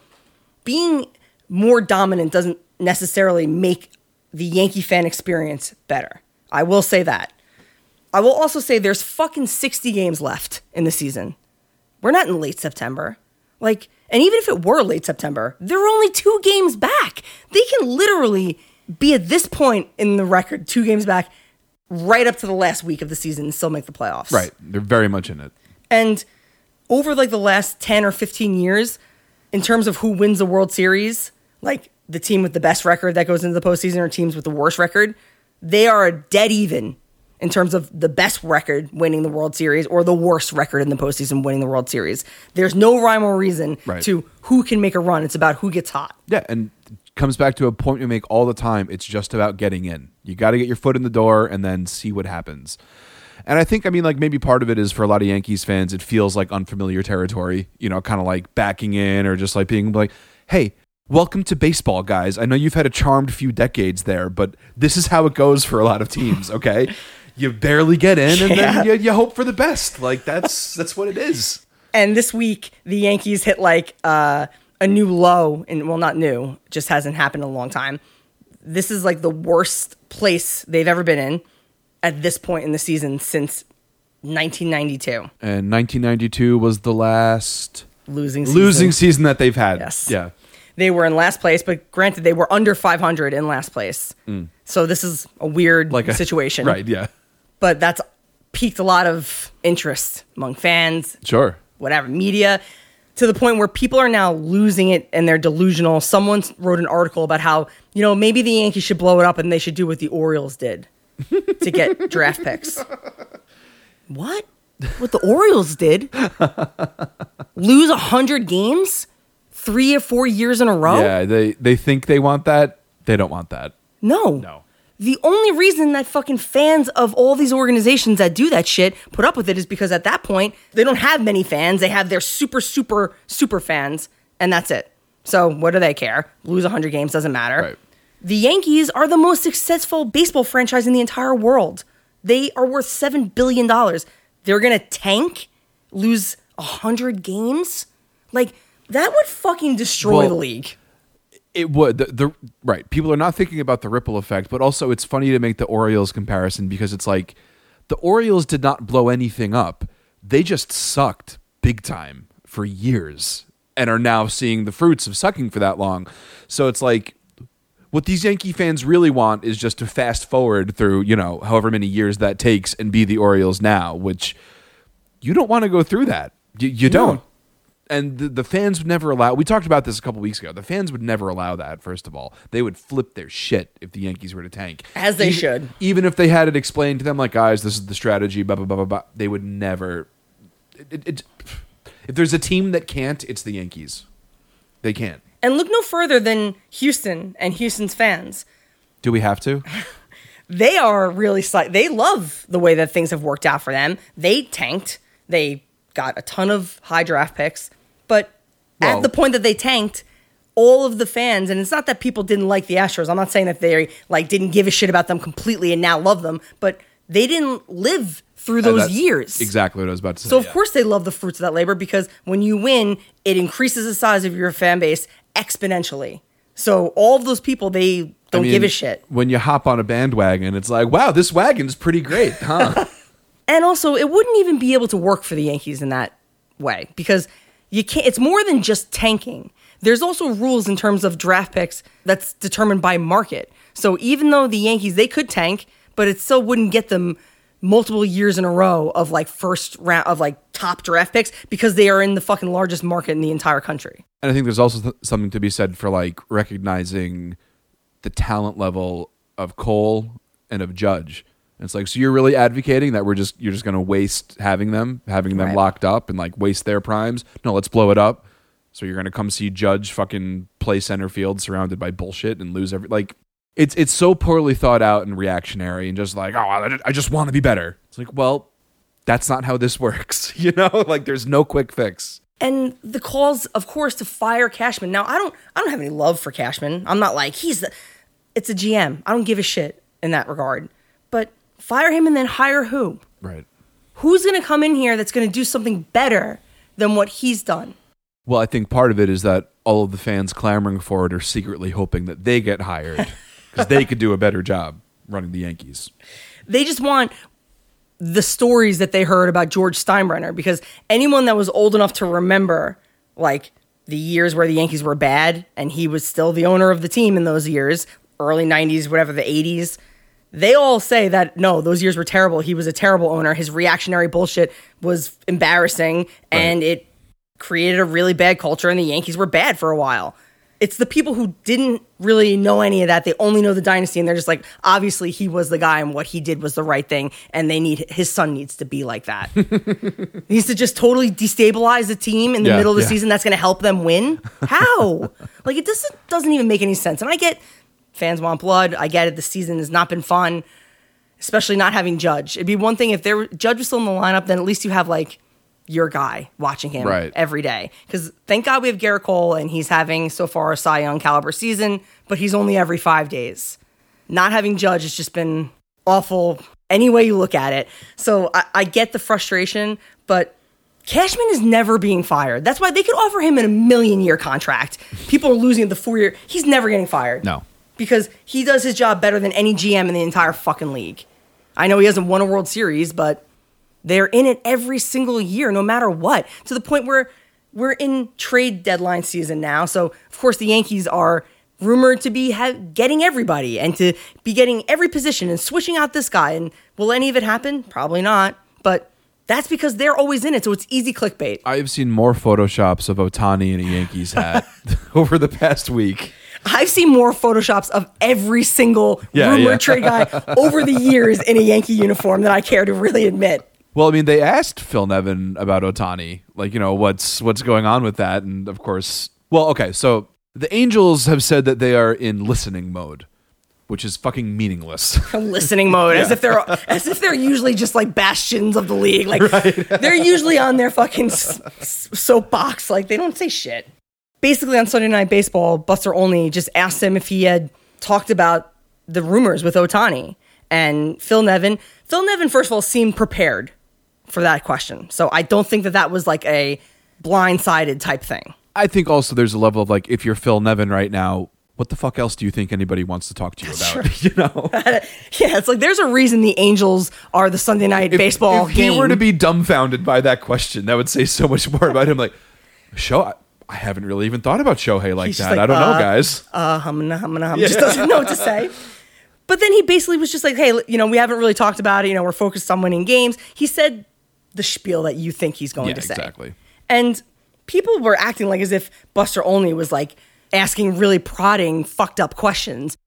being more dominant doesn't necessarily make the Yankee fan experience better. I will say that. I will also say there's fucking 60 games left in the season. We're not in late September. Like, and even if it were late September, they're only two games back. They can literally be at this point in the record, two games back, right up to the last week of the season and still make the playoffs. Right. They're very much in it. And over like the last 10 or 15 years, in terms of who wins the World Series, like the team with the best record that goes into the postseason or teams with the worst record, they are dead even in terms of the best record winning the World Series or the worst record in the postseason winning the World Series. There's no rhyme or reason Right. to who can make a run. It's about who gets hot. Yeah, and comes back to a point we make all the time. It's just about getting in. You got to get your foot in the door and then see what happens. And I think, I mean, like maybe part of it is for a lot of Yankees fans, it feels like unfamiliar territory, you know, kind of like backing in or just like being like, hey, welcome to baseball, guys. I know you've had a charmed few decades there, but this is how it goes for a lot of teams, okay? you barely get in and Yeah. then you, you hope for the best. Like that's that's what it is. And this week, the Yankees hit like uh, a new low, and well, not new, just hasn't happened in a long time. This is like the worst place they've ever been in at this point in the season since 1992. And 1992 was the last Losing season. losing season that they've had. Yes. Yeah. They were in last place, but granted, they were under 500 in last place. So this is a weird Mm. Like a situation. Right, yeah. But that's piqued a lot of interest among fans, Sure. whatever media to the point where people are now losing it and they're delusional. Someone wrote an article about how, you know, maybe the Yankees should blow it up and they should do what the Orioles did to get draft picks. What? What the Orioles did? Lose 100 games 3 or 4 years in a row? Yeah, they they think they want that. They don't want that. No. No. The only reason that fucking fans of all these organizations that do that shit put up with it is because at that point, they don't have many fans. They have their super, super, super fans, and that's it. So what do they care? Lose 100 games, doesn't matter. Right. The Yankees are the most successful baseball franchise in the entire world. They are worth $7 billion. They're going to tank, lose 100 games? Like, that would fucking destroy Well, the league. It would the, the right. People are not thinking about the ripple effect, but also it's funny to make the Orioles comparison because it's like the Orioles did not blow anything up. They just sucked big time for years and are now seeing the fruits of sucking for that long. So it's like What these Yankee fans really want is just to fast forward through, you know, however many years that takes and be the Orioles now, which you don't want to go through that. You, you don't. And the, the fans would never allow. We talked about this a couple weeks ago. The fans would never allow that. First of all, they would flip their shit if the Yankees were to tank, As they Even- should. Even if they had it explained to them, like, guys, this is the strategy. Blah blah blah blah. blah they would never. It, it, if there's a team that can't, it's the Yankees. They can't. And look no further than Houston and Houston's fans. Do we have to? They are really slight. They love the way that things have worked out for them. They tanked. They got a ton of high draft picks, but Well- at the point that they tanked, all of the fans, and it's not that people didn't like the Astros. I'm not saying that they like didn't give a shit about them completely and now love them, but they didn't live through uh, those That's years. Exactly what I was about to say. So of yeah. course they love the fruits of that labor because when you win, it increases the size of your fan base exponentially. So all of those people they don't I mean, give a shit. When you hop on a bandwagon, it's like, wow, this wagon's pretty great, huh? And also it wouldn't even be able to work for the Yankees in that way because you can't it's more than just tanking. There's also rules in terms of draft picks that's determined by market. So even though the Yankees they could tank, but it still wouldn't get them multiple years in a row of like first round of like top draft picks because they are in the fucking largest market in the entire country. And I think there's also th- something to be said for like recognizing the talent level of Cole and of Judge. And it's like, so you're really advocating that we're just you're just going to waste having them, having them Right. locked up, and like waste their primes. No, let's blow it up. So you're going to come see Judge fucking play center field surrounded by bullshit and lose every like. It's it's so poorly thought out and reactionary and just like, oh, I I just want to be better. It's like, well, that's not how this works. You know, like there's no quick fix. and the calls, of course, to fire Cashman. Now, I don't, I don't have any love for Cashman. I'm not like he's the. It's a GM. I don't give a shit in that regard. But fire him and then hire who? Right. Who's going to come in here that's going to do something better than what he's done? Well, I think part of it is that all of the fans clamoring for it are secretly hoping that they get hired because they could do a better job running the Yankees. They just want the stories that they heard about George Steinbrenner because anyone that was old enough to remember, like, the years where the Yankees were bad and he was still the owner of the team in those years, early 90s, whatever, the 80s, they all say that no, those years were terrible. He was a terrible owner. His reactionary bullshit was embarrassing and it created a really bad culture, and the Yankees were bad for a while. It's the people who didn't really know any of that. They only know the dynasty, and they're just like, obviously, he was the guy, and what he did was the right thing, and they need his son needs to be like that. he needs to just totally destabilize the team in the Yeah, middle of the yeah. season. That's going to help them win. How? like it doesn't doesn't even make any sense. And I get fans want blood. I get it. The season has not been fun especially not having Judge. It'd be one thing if there Judge was still in the lineup, then at least you have like your guy watching him Right. every day. Because thank God we have Gerrit Cole, and he's having so far a Cy Young caliber season, but he's only every five days. Not having Judge has just been awful any way you look at it. So I, I get the frustration, but Cashman is never being fired. That's why they could offer him a million year contract. People are losing the four year. He's never getting fired No. Because he does his job better than any GM in the entire fucking league. I know he hasn't won a World Series, but they're in it every single year, no matter what. To the point where we're in trade deadline season now. So, of course, the Yankees are rumored to be ha- getting everybody and to be getting every position and switching out this guy. And will any of it happen? Probably not. But that's because they're always in it. So it's easy clickbait. I have seen more photoshops of Ohtani in a Yankees hat over the past week. I've seen more photoshops of every single Yeah, rumored yeah. trade guy over the years in a Yankee uniform than I care to really admit. Well, I mean, they asked Phil Nevin about Ohtani, like you know what's what's going on with that, and of course, well, okay, so the Angels have said that they are in listening mode, which is fucking meaningless. listening mode as if they're as if they're usually just like bastions of the league. Like they're usually on their fucking s- soapbox. Like they don't say shit basically on sunday night baseball buster olney just asked him if he had talked about the rumors with ohtani and phil nevin. Phil nevin first of all seemed prepared for that question. So i don't think that that was like a blindsided type thing. I think also there's a level of like if you're Phil Nevin right now, what the fuck else do you think anybody wants to talk to you about? You know, yeah it's like there's a reason the angels are the sunday night baseball if game he were to be dumbfounded by that question, that would say so much more about him. Like, show, I, haven't really even thought about Shohei like He's just that. like, I don't know, uh, guys. uh, humana, humana, hum, just doesn't know what to say. But then he basically was just like, hey, you know, we haven't really talked about it. You know, we're focused on winning games. He said the spiel that you think he's going Yeah, to say. exactly. And people were acting like as if Buster Olney was like asking really prodding, fucked up questions.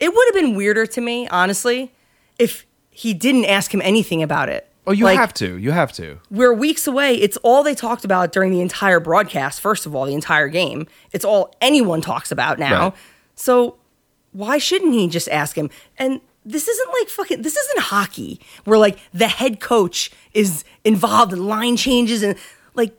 It would have been weirder to me, honestly, if he didn't ask him anything about it. Oh, you Like, have to. You have to. we're weeks away. It's all they talked about during the entire broadcast, first of all, the entire game. It's all anyone talks about now. Right. So why shouldn't he just ask him? And this isn't like fucking this isn't hockey where like the head coach is involved in line changes and like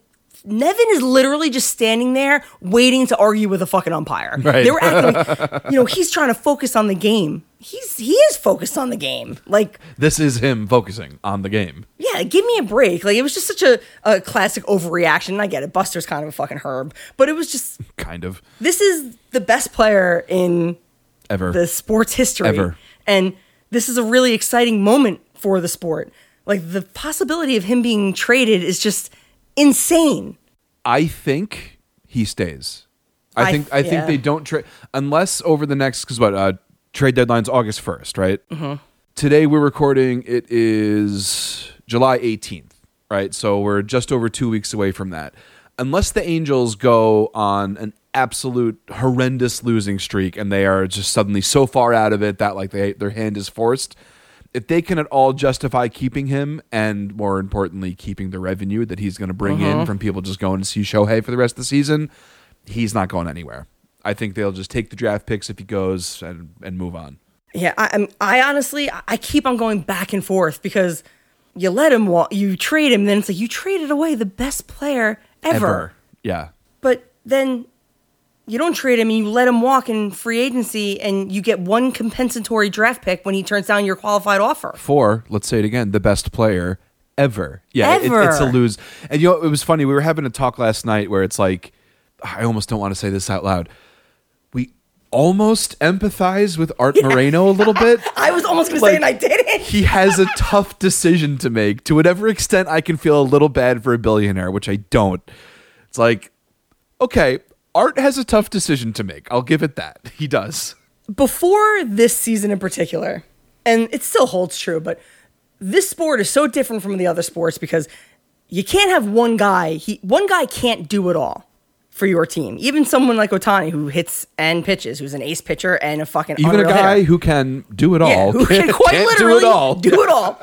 Nevin is literally just standing there waiting to argue with a fucking umpire. Right. They were acting like, you know, he's trying to focus on the game. He's he is focused on the game. Like This is him focusing on the game. yeah, give me a break. Like it was just such a, a classic overreaction. And I get it. Buster's kind of a fucking herb. But it was just Kind of. this is the best player in Ever. the sport's history. Ever. And this is a really exciting moment for the sport. Like the possibility of him being traded is just insane. I think he stays. I, I- think I think yeah. they don't trade unless over the next because what uh, trade deadline's August first, right? Mm-hmm. Today we're recording. It is July eighteenth, right? So we're just over two weeks away from that. Unless the Angels go on an absolute horrendous losing streak and they are just suddenly so far out of it that like they their hand is forced. If they can at all justify keeping him and more importantly keeping the revenue that he's going to bring in from people just going to see Shohei for the rest of the season, he's not going anywhere. I think they'll just take the draft picks if he goes and and move on. Yeah, I, I'm. I honestly, I keep on going back and forth because you let him walk, you trade him, then it's like you traded away the best player ever. Yeah. But then you don't trade him and you let him walk in free agency and you get one compensatory draft pick when he turns down your qualified offer. For let's say it again, the best player ever. Yeah, it- Ever. it's a lose. And you know, it was funny. We were having a talk last night where it's like, I almost don't want to say this out loud. Almost empathize with Art Moreno a little bit. I was almost going to say, and I didn't. he has a tough decision to make. To whatever extent I can feel a little bad for a billionaire, which I don't. It's like, okay, Art has a tough decision to make. I'll give it that. He does. Before this season in particular, and it still holds true, but this sport is so different from the other sports because you can't have one guy. He one guy can't do it all for your team. Even someone like Ohtani who hits and pitches, who's an ace pitcher and a fucking Even a guy hitter. who can do it all. Yeah, who can quite literally do it all. do it all.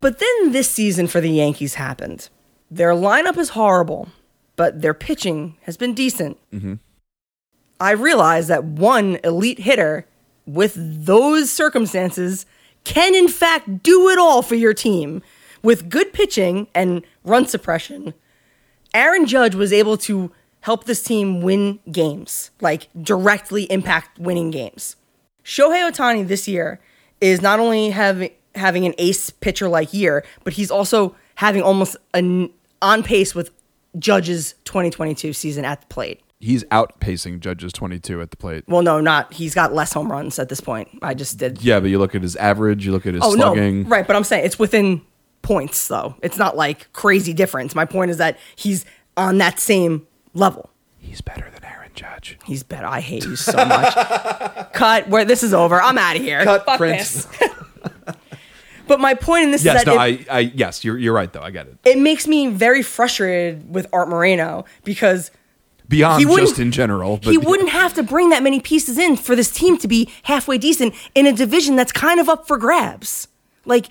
But then this season for the Yankees happened. Their lineup is horrible, but their pitching has been decent. Mm-hmm. I realize that one elite hitter with those circumstances can, in fact, do it all for your team. With good pitching and run suppression, Aaron Judge was able to help this team win games, like directly impact winning games. Shohei Ohtani this year is not only having having an ace pitcher like year, but he's also having almost an on pace with Judge's 2022 season at the plate. He's outpacing Judge's 22 at the plate. Well, no, not he's got less home runs at this point. I just did. Yeah, but you look at his average, you look at his oh slugging. no, right? But I'm saying it's within points though. It's not like crazy difference. My point is that he's on that same level. He's better than Aaron Judge. He's better. I hate you so much. Cut. Where this is over. I'm out of here. Cut, Fuck Prince. this. but my point in this Yes, is that no, it, I, I, yes, you're, you're right though. I get it. it makes me very frustrated with Art Moreno because Beyond just in general, but he wouldn't have to bring that many pieces in for this team to be halfway decent in a division that's kind of up for grabs. Like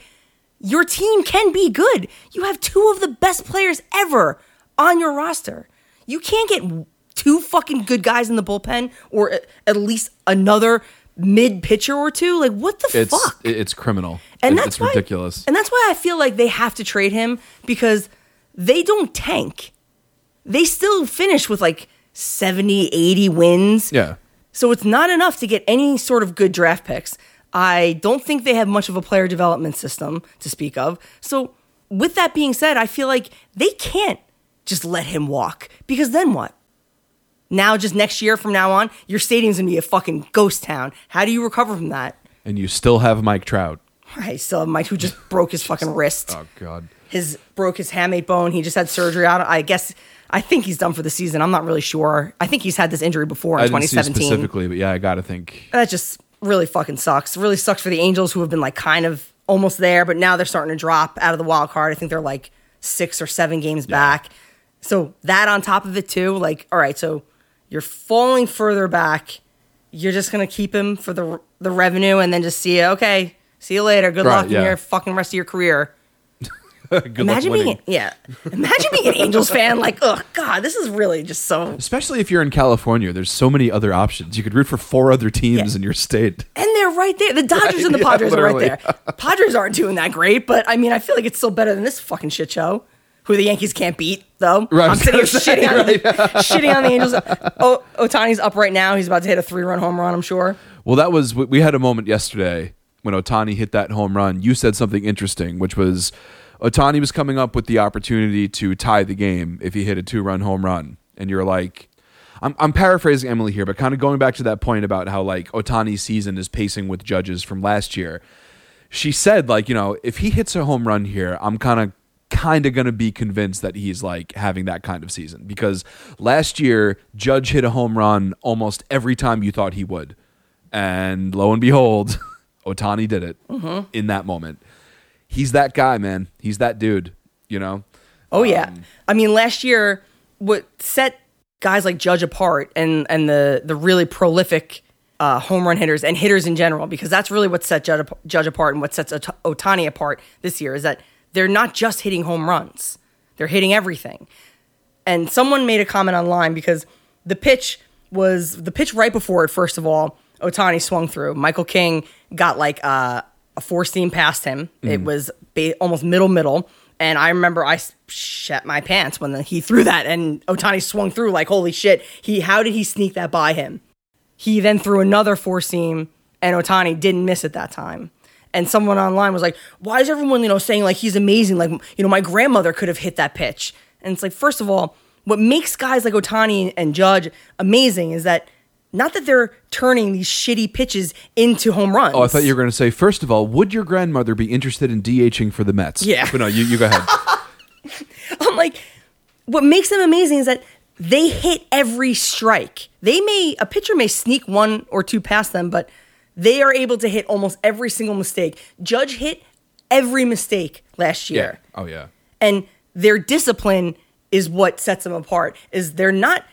your team can be good. You have two of the best players ever on your roster. You can't get two fucking good guys in the bullpen or at- least another mid pitcher or two. Like what the It's fuck? it's criminal. and It- that's it's why, ridiculous. And that's why I feel like they have to trade him because they don't tank. They still finish with like 70, 80 wins. yeah. So it's not enough to get any sort of good draft picks. I don't think they have much of a player development system to speak of. So, with that being said, I feel like they can't just let him walk because then what? Now, just next year from now on, your stadium's gonna be a fucking ghost town. How do you recover from that? And you still have Mike Trout. I still have Mike who just broke his fucking wrist. Oh God. His broke his hamate bone. He just had surgery. I, I guess I think he's done for the season. I'm not really sure. I think he's had this injury before in I didn't see 2017. specifically, but yeah, I got to think. that just really fucking sucks. Really sucks for the Angels who have been like kind of almost there, but now they're starting to drop out of the wild card. I think they're like six or seven games back. So that on top of it too, like all right, so you're falling further back. You're just gonna keep him for the the revenue and then just see you. Okay, see you later. Good Right, luck yeah. in your fucking rest of your career. Good Imagine luck being yeah. Imagine being an Angels fan. Like, oh god, this is really just so. Especially if you're in California, there's so many other options. You could root for four other teams Yeah. in your state. And they're right there. The Dodgers and the yeah, Padres are right there. Padres aren't doing that great, but I mean, I feel like it's still better than this fucking shit show. Who the Yankees can't beat, though. Right, I'm sitting here shitting, on the, shitting on the Angels. Oh, Ohtani's up right now. He's about to hit a three-run home run. I'm sure. Well, that was we had a moment yesterday when Ohtani hit that home run. You said something interesting, which was Ohtani was coming up with the opportunity to tie the game if he hit a two-run home run, and you're like. I'm, I'm paraphrasing Emily here, but kind of going back to that point about how like Ohtani's season is pacing with Judges from last year. She said like you know if he hits a home run here, I'm kind of kind of going to be convinced that he's like having that kind of season because last year Judge hit a home run almost every time you thought he would. And lo and behold, Ohtani did it in that moment. He's that guy, man. He's that dude, you know? Oh yeah. Um, I mean, last year what set guys like Judge apart and and the the really prolific uh, home run hitters and hitters in general, because that's really what set Judge, Judge apart and what sets Ot- Ohtani apart this year is that they're not just hitting home runs; they're hitting everything. And someone made a comment online because the pitch was the pitch right before it. First of all, Ohtani swung through. Michael King got like uh, a four seam past him. It was ba- almost middle middle, and I remember I shat my pants when he threw that, and Ohtani swung through like holy shit. He how did he sneak that by him? He then threw another four seam, and Ohtani didn't miss it that time. And someone online was like, "Why is everyone you know saying like he's amazing? Like you know my grandmother could have hit that pitch." And it's like, first of all, what makes guys like Ohtani and Judge amazing is that not that they're turning these shitty pitches into home runs. Oh, I thought you were going to say, first of all, would your grandmother be interested in DHing for the Mets? Yeah. But no, you, you go ahead. I'm like, what makes them amazing is that they hit every strike. They may a pitcher may sneak one or two past them, but they are able to hit almost every single mistake. Judge hit every mistake last year. Oh, yeah. and their discipline is what sets them apart is they're not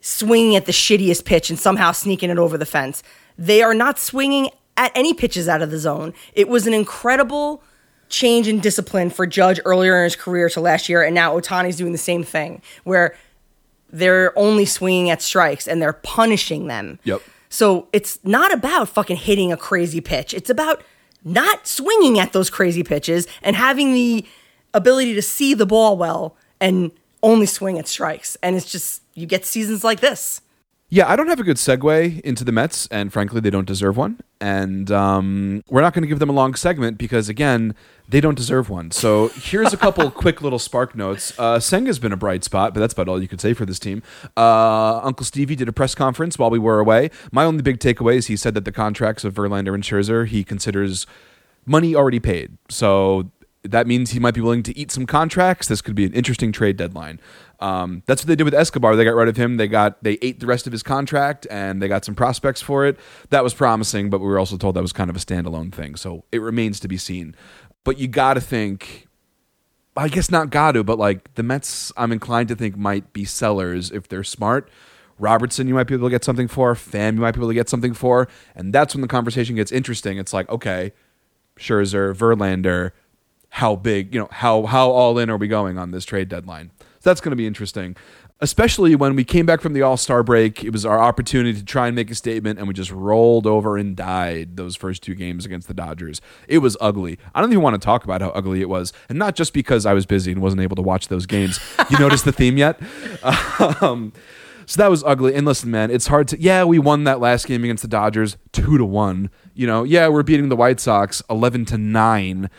swinging at the shittiest pitch and somehow sneaking it over the fence they are not swinging at any pitches out of the zone it was an incredible change in discipline for judge earlier in his career to last year and now ohtani's doing the same thing where they're only swinging at strikes and they're punishing them Yep. So it's not about fucking hitting a crazy pitch. It's about not swinging at those crazy pitches and having the ability to see the ball well and only swing at strikes. And it's just, you get seasons like this. Yeah, I don't have a good segue into the Mets, and frankly, they don't deserve one. And um, we're not going to give them a long segment because, again, they don't deserve one. So here's a couple quick little spark notes. Uh, Senga's been a bright spot, but that's about all you could say for this team. Uh, Uncle Stevie did a press conference while we were away. My only big takeaway is he said that the contracts of Verlander and Scherzer he considers money already paid. So that means he might be willing to eat some contracts. This could be an interesting trade deadline. Um, that's what they did with Escobar. They got rid of him. They got they ate the rest of his contract, and they got some prospects for it. That was promising, but we were also told that was kind of a standalone thing. So it remains to be seen. But you got to think. I guess not got to, but like the Mets, I'm inclined to think might be sellers if they're smart. Robertson, you might be able to get something for. Pham, you might be able to get something for, and that's when the conversation gets interesting. It's like, okay, Scherzer, Verlander, how big, you know, how how all in are we going on this trade deadline? That's going to be interesting. Especially when we came back from the All Star break, it was our opportunity to try and make a statement, and we just rolled over and died those first two games against the Dodgers. It was ugly. I don't even want to talk about how ugly it was, and not just because I was busy and wasn't able to watch those games. You notice the theme yet? Um, so that was ugly. And listen, man, it's hard to. Yeah, we won that last game against the Dodgers two to one. You know, yeah, we're beating the White Sox eleven to nine.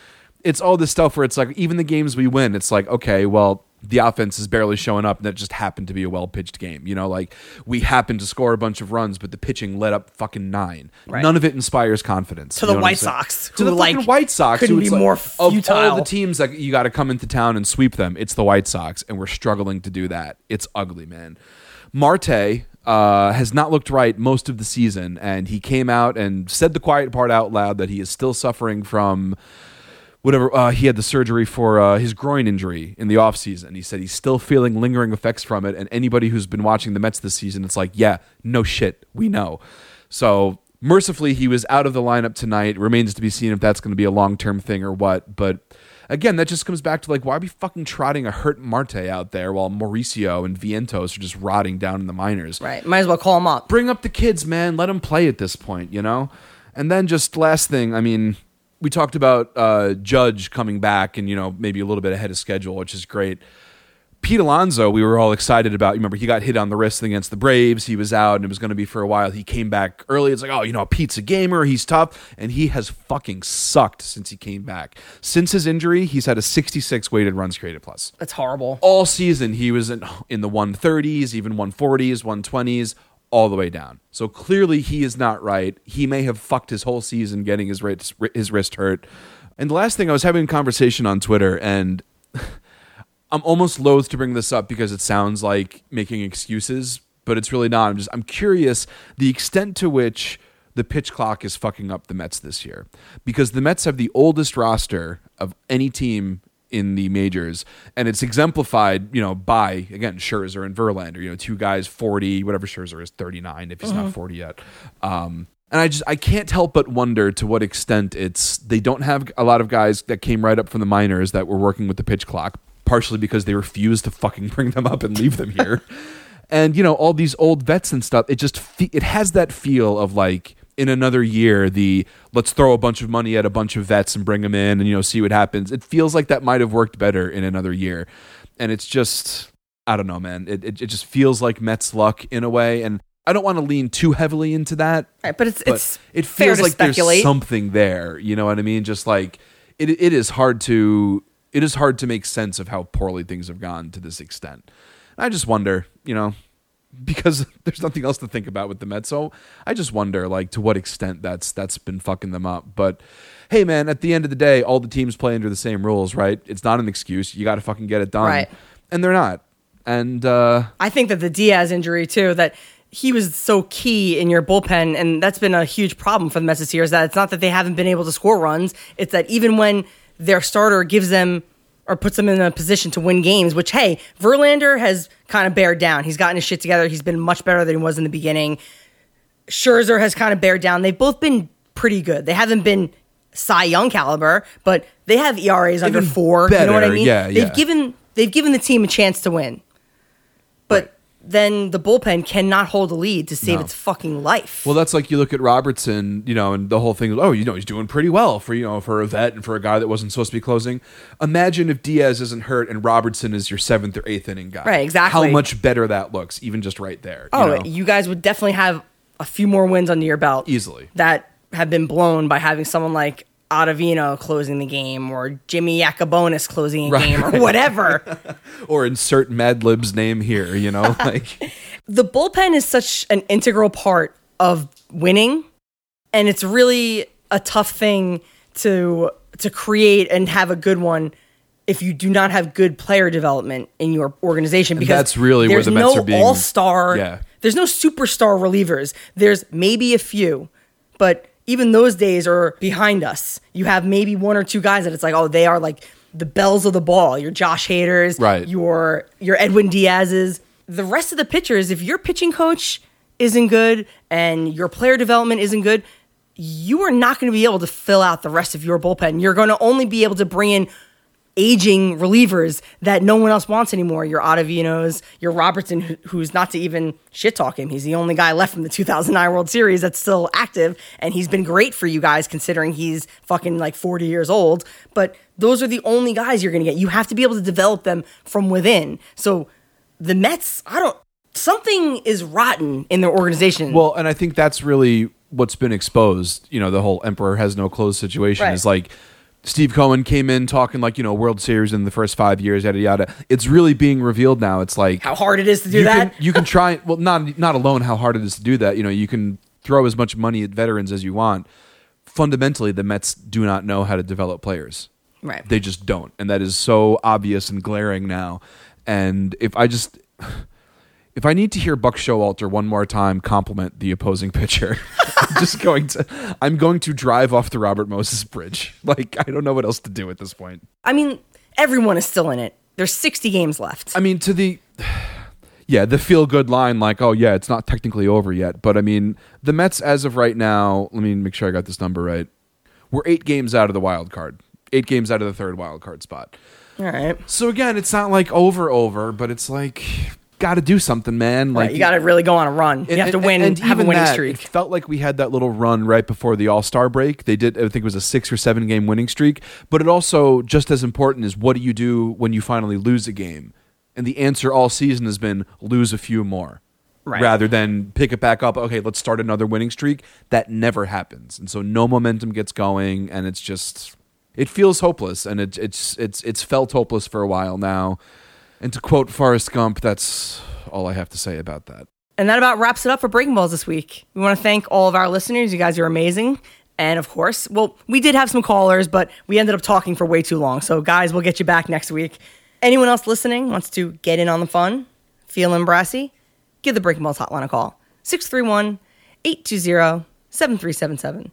It's all this stuff where it's like even the games we win, it's like okay, well, the offense is barely showing up and that just happened to be a well pitched game. You know, like we happened to score a bunch of runs, but the pitching led up fucking nine. Right. None of it inspires confidence. To the know what I'm White? Sox, To the like, fucking White Sox. couldn't who be like, more Of all futile. the teams that you got to come into town and sweep them, it's the White Sox, and we're struggling to do that. It's ugly, man. Marte uh, has not looked right most of the season, and he came out and said the quiet part out loud that he is still suffering from whatever uh, he had the surgery for uh, his groin injury in the offseason. He said he's still feeling lingering effects from it. And anybody who's been watching the Mets this season, it's like, yeah, no shit, we know. So mercifully, he was out of the lineup tonight. Remains to be seen if that's going to be a long term thing or what. But again, that just comes back to like, why are we fucking trotting a hurt Marte out there while Mauricio and Vientos are just rotting down in the minors? Right. Might as well call him up. bring up the kids, man. Let them play at this point, you know? And then just last thing, I mean, we talked about uh, Judge coming back and, you know, maybe a little bit ahead of schedule, which is great. Pete Alonso, we were all excited about. You remember he got hit on the wrist against the Braves. He was out and it was going to be for a while. He came back early. It's like, oh, you know, Pete's a gamer. He's tough. And he has fucking sucked since he came back. Since his injury, he's had a 66 weighted runs created plus That's horrible. all season he was in, in the 130s, even 140s, 120s, all the way down. So clearly he is not right. He may have fucked his whole season getting his wrist, his wrist hurt. And the last thing I was having a conversation on Twitter and I'm almost loath to bring this up because it sounds like making excuses, but it's really not. I'm just I'm curious the extent to which the pitch clock is fucking up the Mets this year because the Mets have the oldest roster of any team in the majors, and it's exemplified, you know, by again Scherzer and Verlander. You know, two guys forty, whatever Scherzer is, thirty nine if he's not forty yet. Um, and I just I can't help but wonder to what extent it's they don't have a lot of guys that came right up from the minors that were working with the pitch clock, partially because they refuse to fucking bring them up and leave them here. and you know all these old vets and stuff. It just fe- it has that feel of like in another year the let's throw a bunch of money at a bunch of vets and bring them in and you know see what happens. It feels like that might have worked better in another year, and it's just I don't know, man. It it, it just feels like Mets luck in a way, and I don't want to lean too heavily into that. Right, but it's But it's it feels like speculate. there's something there. You know what I mean? Just like it, it is hard to it is hard to make sense of how poorly things have gone to this extent. And I just wonder, you know, because there's nothing else to think about with the Mets. So I just wonder, like, to what extent that's that's been fucking them up. But hey, man, at the end of the day, all the teams play under the same rules, right? It's not an excuse. You got to fucking get it done, Right. And they're not. And uh, I think that the Diaz injury too, that he was so key in your bullpen, and that's been a huge problem for the Mets this year. Is that it's not that they haven't been able to score runs; it's that even when their starter gives them or puts them in a position to win games, which hey, Verlander has kind of bared down. He's gotten his shit together. He's been much better than he was in the beginning. Scherzer has kind of bared down. They've both been pretty good. They haven't been Cy Young caliber, but they have ERAs under Even four. you know what I mean? yeah, they've yeah. given they've given the team a chance to win, but then the bullpen cannot hold a lead to save No. its fucking life. Well, that's like you look at Robertson, you know, and the whole thing. Oh, you know, he's doing pretty well for you know for a vet and for a guy that wasn't supposed to be closing. Imagine if Diaz isn't hurt and Robertson is your seventh or eighth inning guy. Right, exactly. How much better that looks, even just right there. you oh, know? you guys would definitely have a few more wins under your belt Easily. that have been blown by having someone like Ottavino closing the game or Jimmy Yacabonis closing a game or whatever. or insert Mad Lib's name here. You know, like the bullpen is such an integral part of winning and it's really a tough thing to to create and have a good one if you do not have good player development in your organization because that's really where there's the Mets no are being- all-star Yeah. there's no superstar relievers there's maybe a few but even those days are behind us. You have maybe one or two guys that it's like oh they are like the belles of the ball your Josh Haders Right. your your Edwin Diaz's. The rest of the pitchers if your pitching coach isn't good and your player development isn't good you are not going to be able to fill out the rest of your bullpen. You're going to only be able to bring in aging relievers that no one else wants anymore. Your Ottavinos, your Robertson, who- who's not to even shit talk him. He's the only guy left from the 2009 World Series that's still active, and he's been great for you guys considering he's fucking like 40 years old. But those are the only guys you're going to get. You have to be able to develop them from within. So the Mets, I don't. Something is rotten in their organization. well, and I think that's really what's been exposed. You know, the whole emperor has no clothes situation Right. is like Steve Cohen came in talking like you know World Series in the first five years, yada yada. It's really being revealed now. It's like How hard it is to do you that. Can, you can try. Well, not not alone how hard it is to do that. You know, you can throw as much money at veterans as you want. Fundamentally, the Mets do not know how to develop players. right. They just don't, and that is so obvious and glaring now. And if I just if I need to hear Buck Showalter one more time compliment the opposing pitcher, I'm just going to I'm going to drive off the Robert Moses Bridge. Like I don't know what else to do at this point. I mean, everyone is still in it. There's 60 games left. I mean, to the yeah, the feel good line like, oh yeah, it's not technically over yet, but I mean, the Mets as of right now, let me make sure I got this number right. We're 8 games out of the wild card. 8 games out of the third wild card spot. All right. So again, it's not like over over, but it's like got to do something, man. Like Right, you got to really go on a run. You and- have to win, and have a winning that, streak. It felt like we had that little run right before the All Star break. They did, I think it was a six or seven game winning streak. But it also just as important is what do you do when you finally lose a game? And the answer all season has been lose a few more. Right. Rather than pick it back up, okay, let's start another winning streak. That never happens, and so no momentum gets going, and it's just it feels hopeless, and it, it's it's it's felt hopeless for a while now. And to quote Forrest Gump, that's all I have to say about that. And that about wraps it up for Breaking Balls this week. We want to thank all of our listeners. You guys are amazing. And of course, well, we did have some callers, but we ended up talking for way too long. So, guys, we'll get you back next week. Anyone else listening wants to get in on the fun, feeling brassy? Give the Breaking Balls hotline a call 631 820 7377.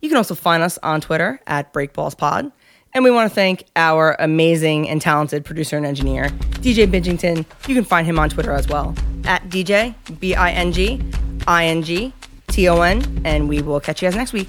You can also find us on Twitter at BreakBallsPod. And we want to thank our amazing and talented producer and engineer, DJ Bingington. You can find him on Twitter as well at DJ B I N G I N G T O N. And we will catch you guys next week.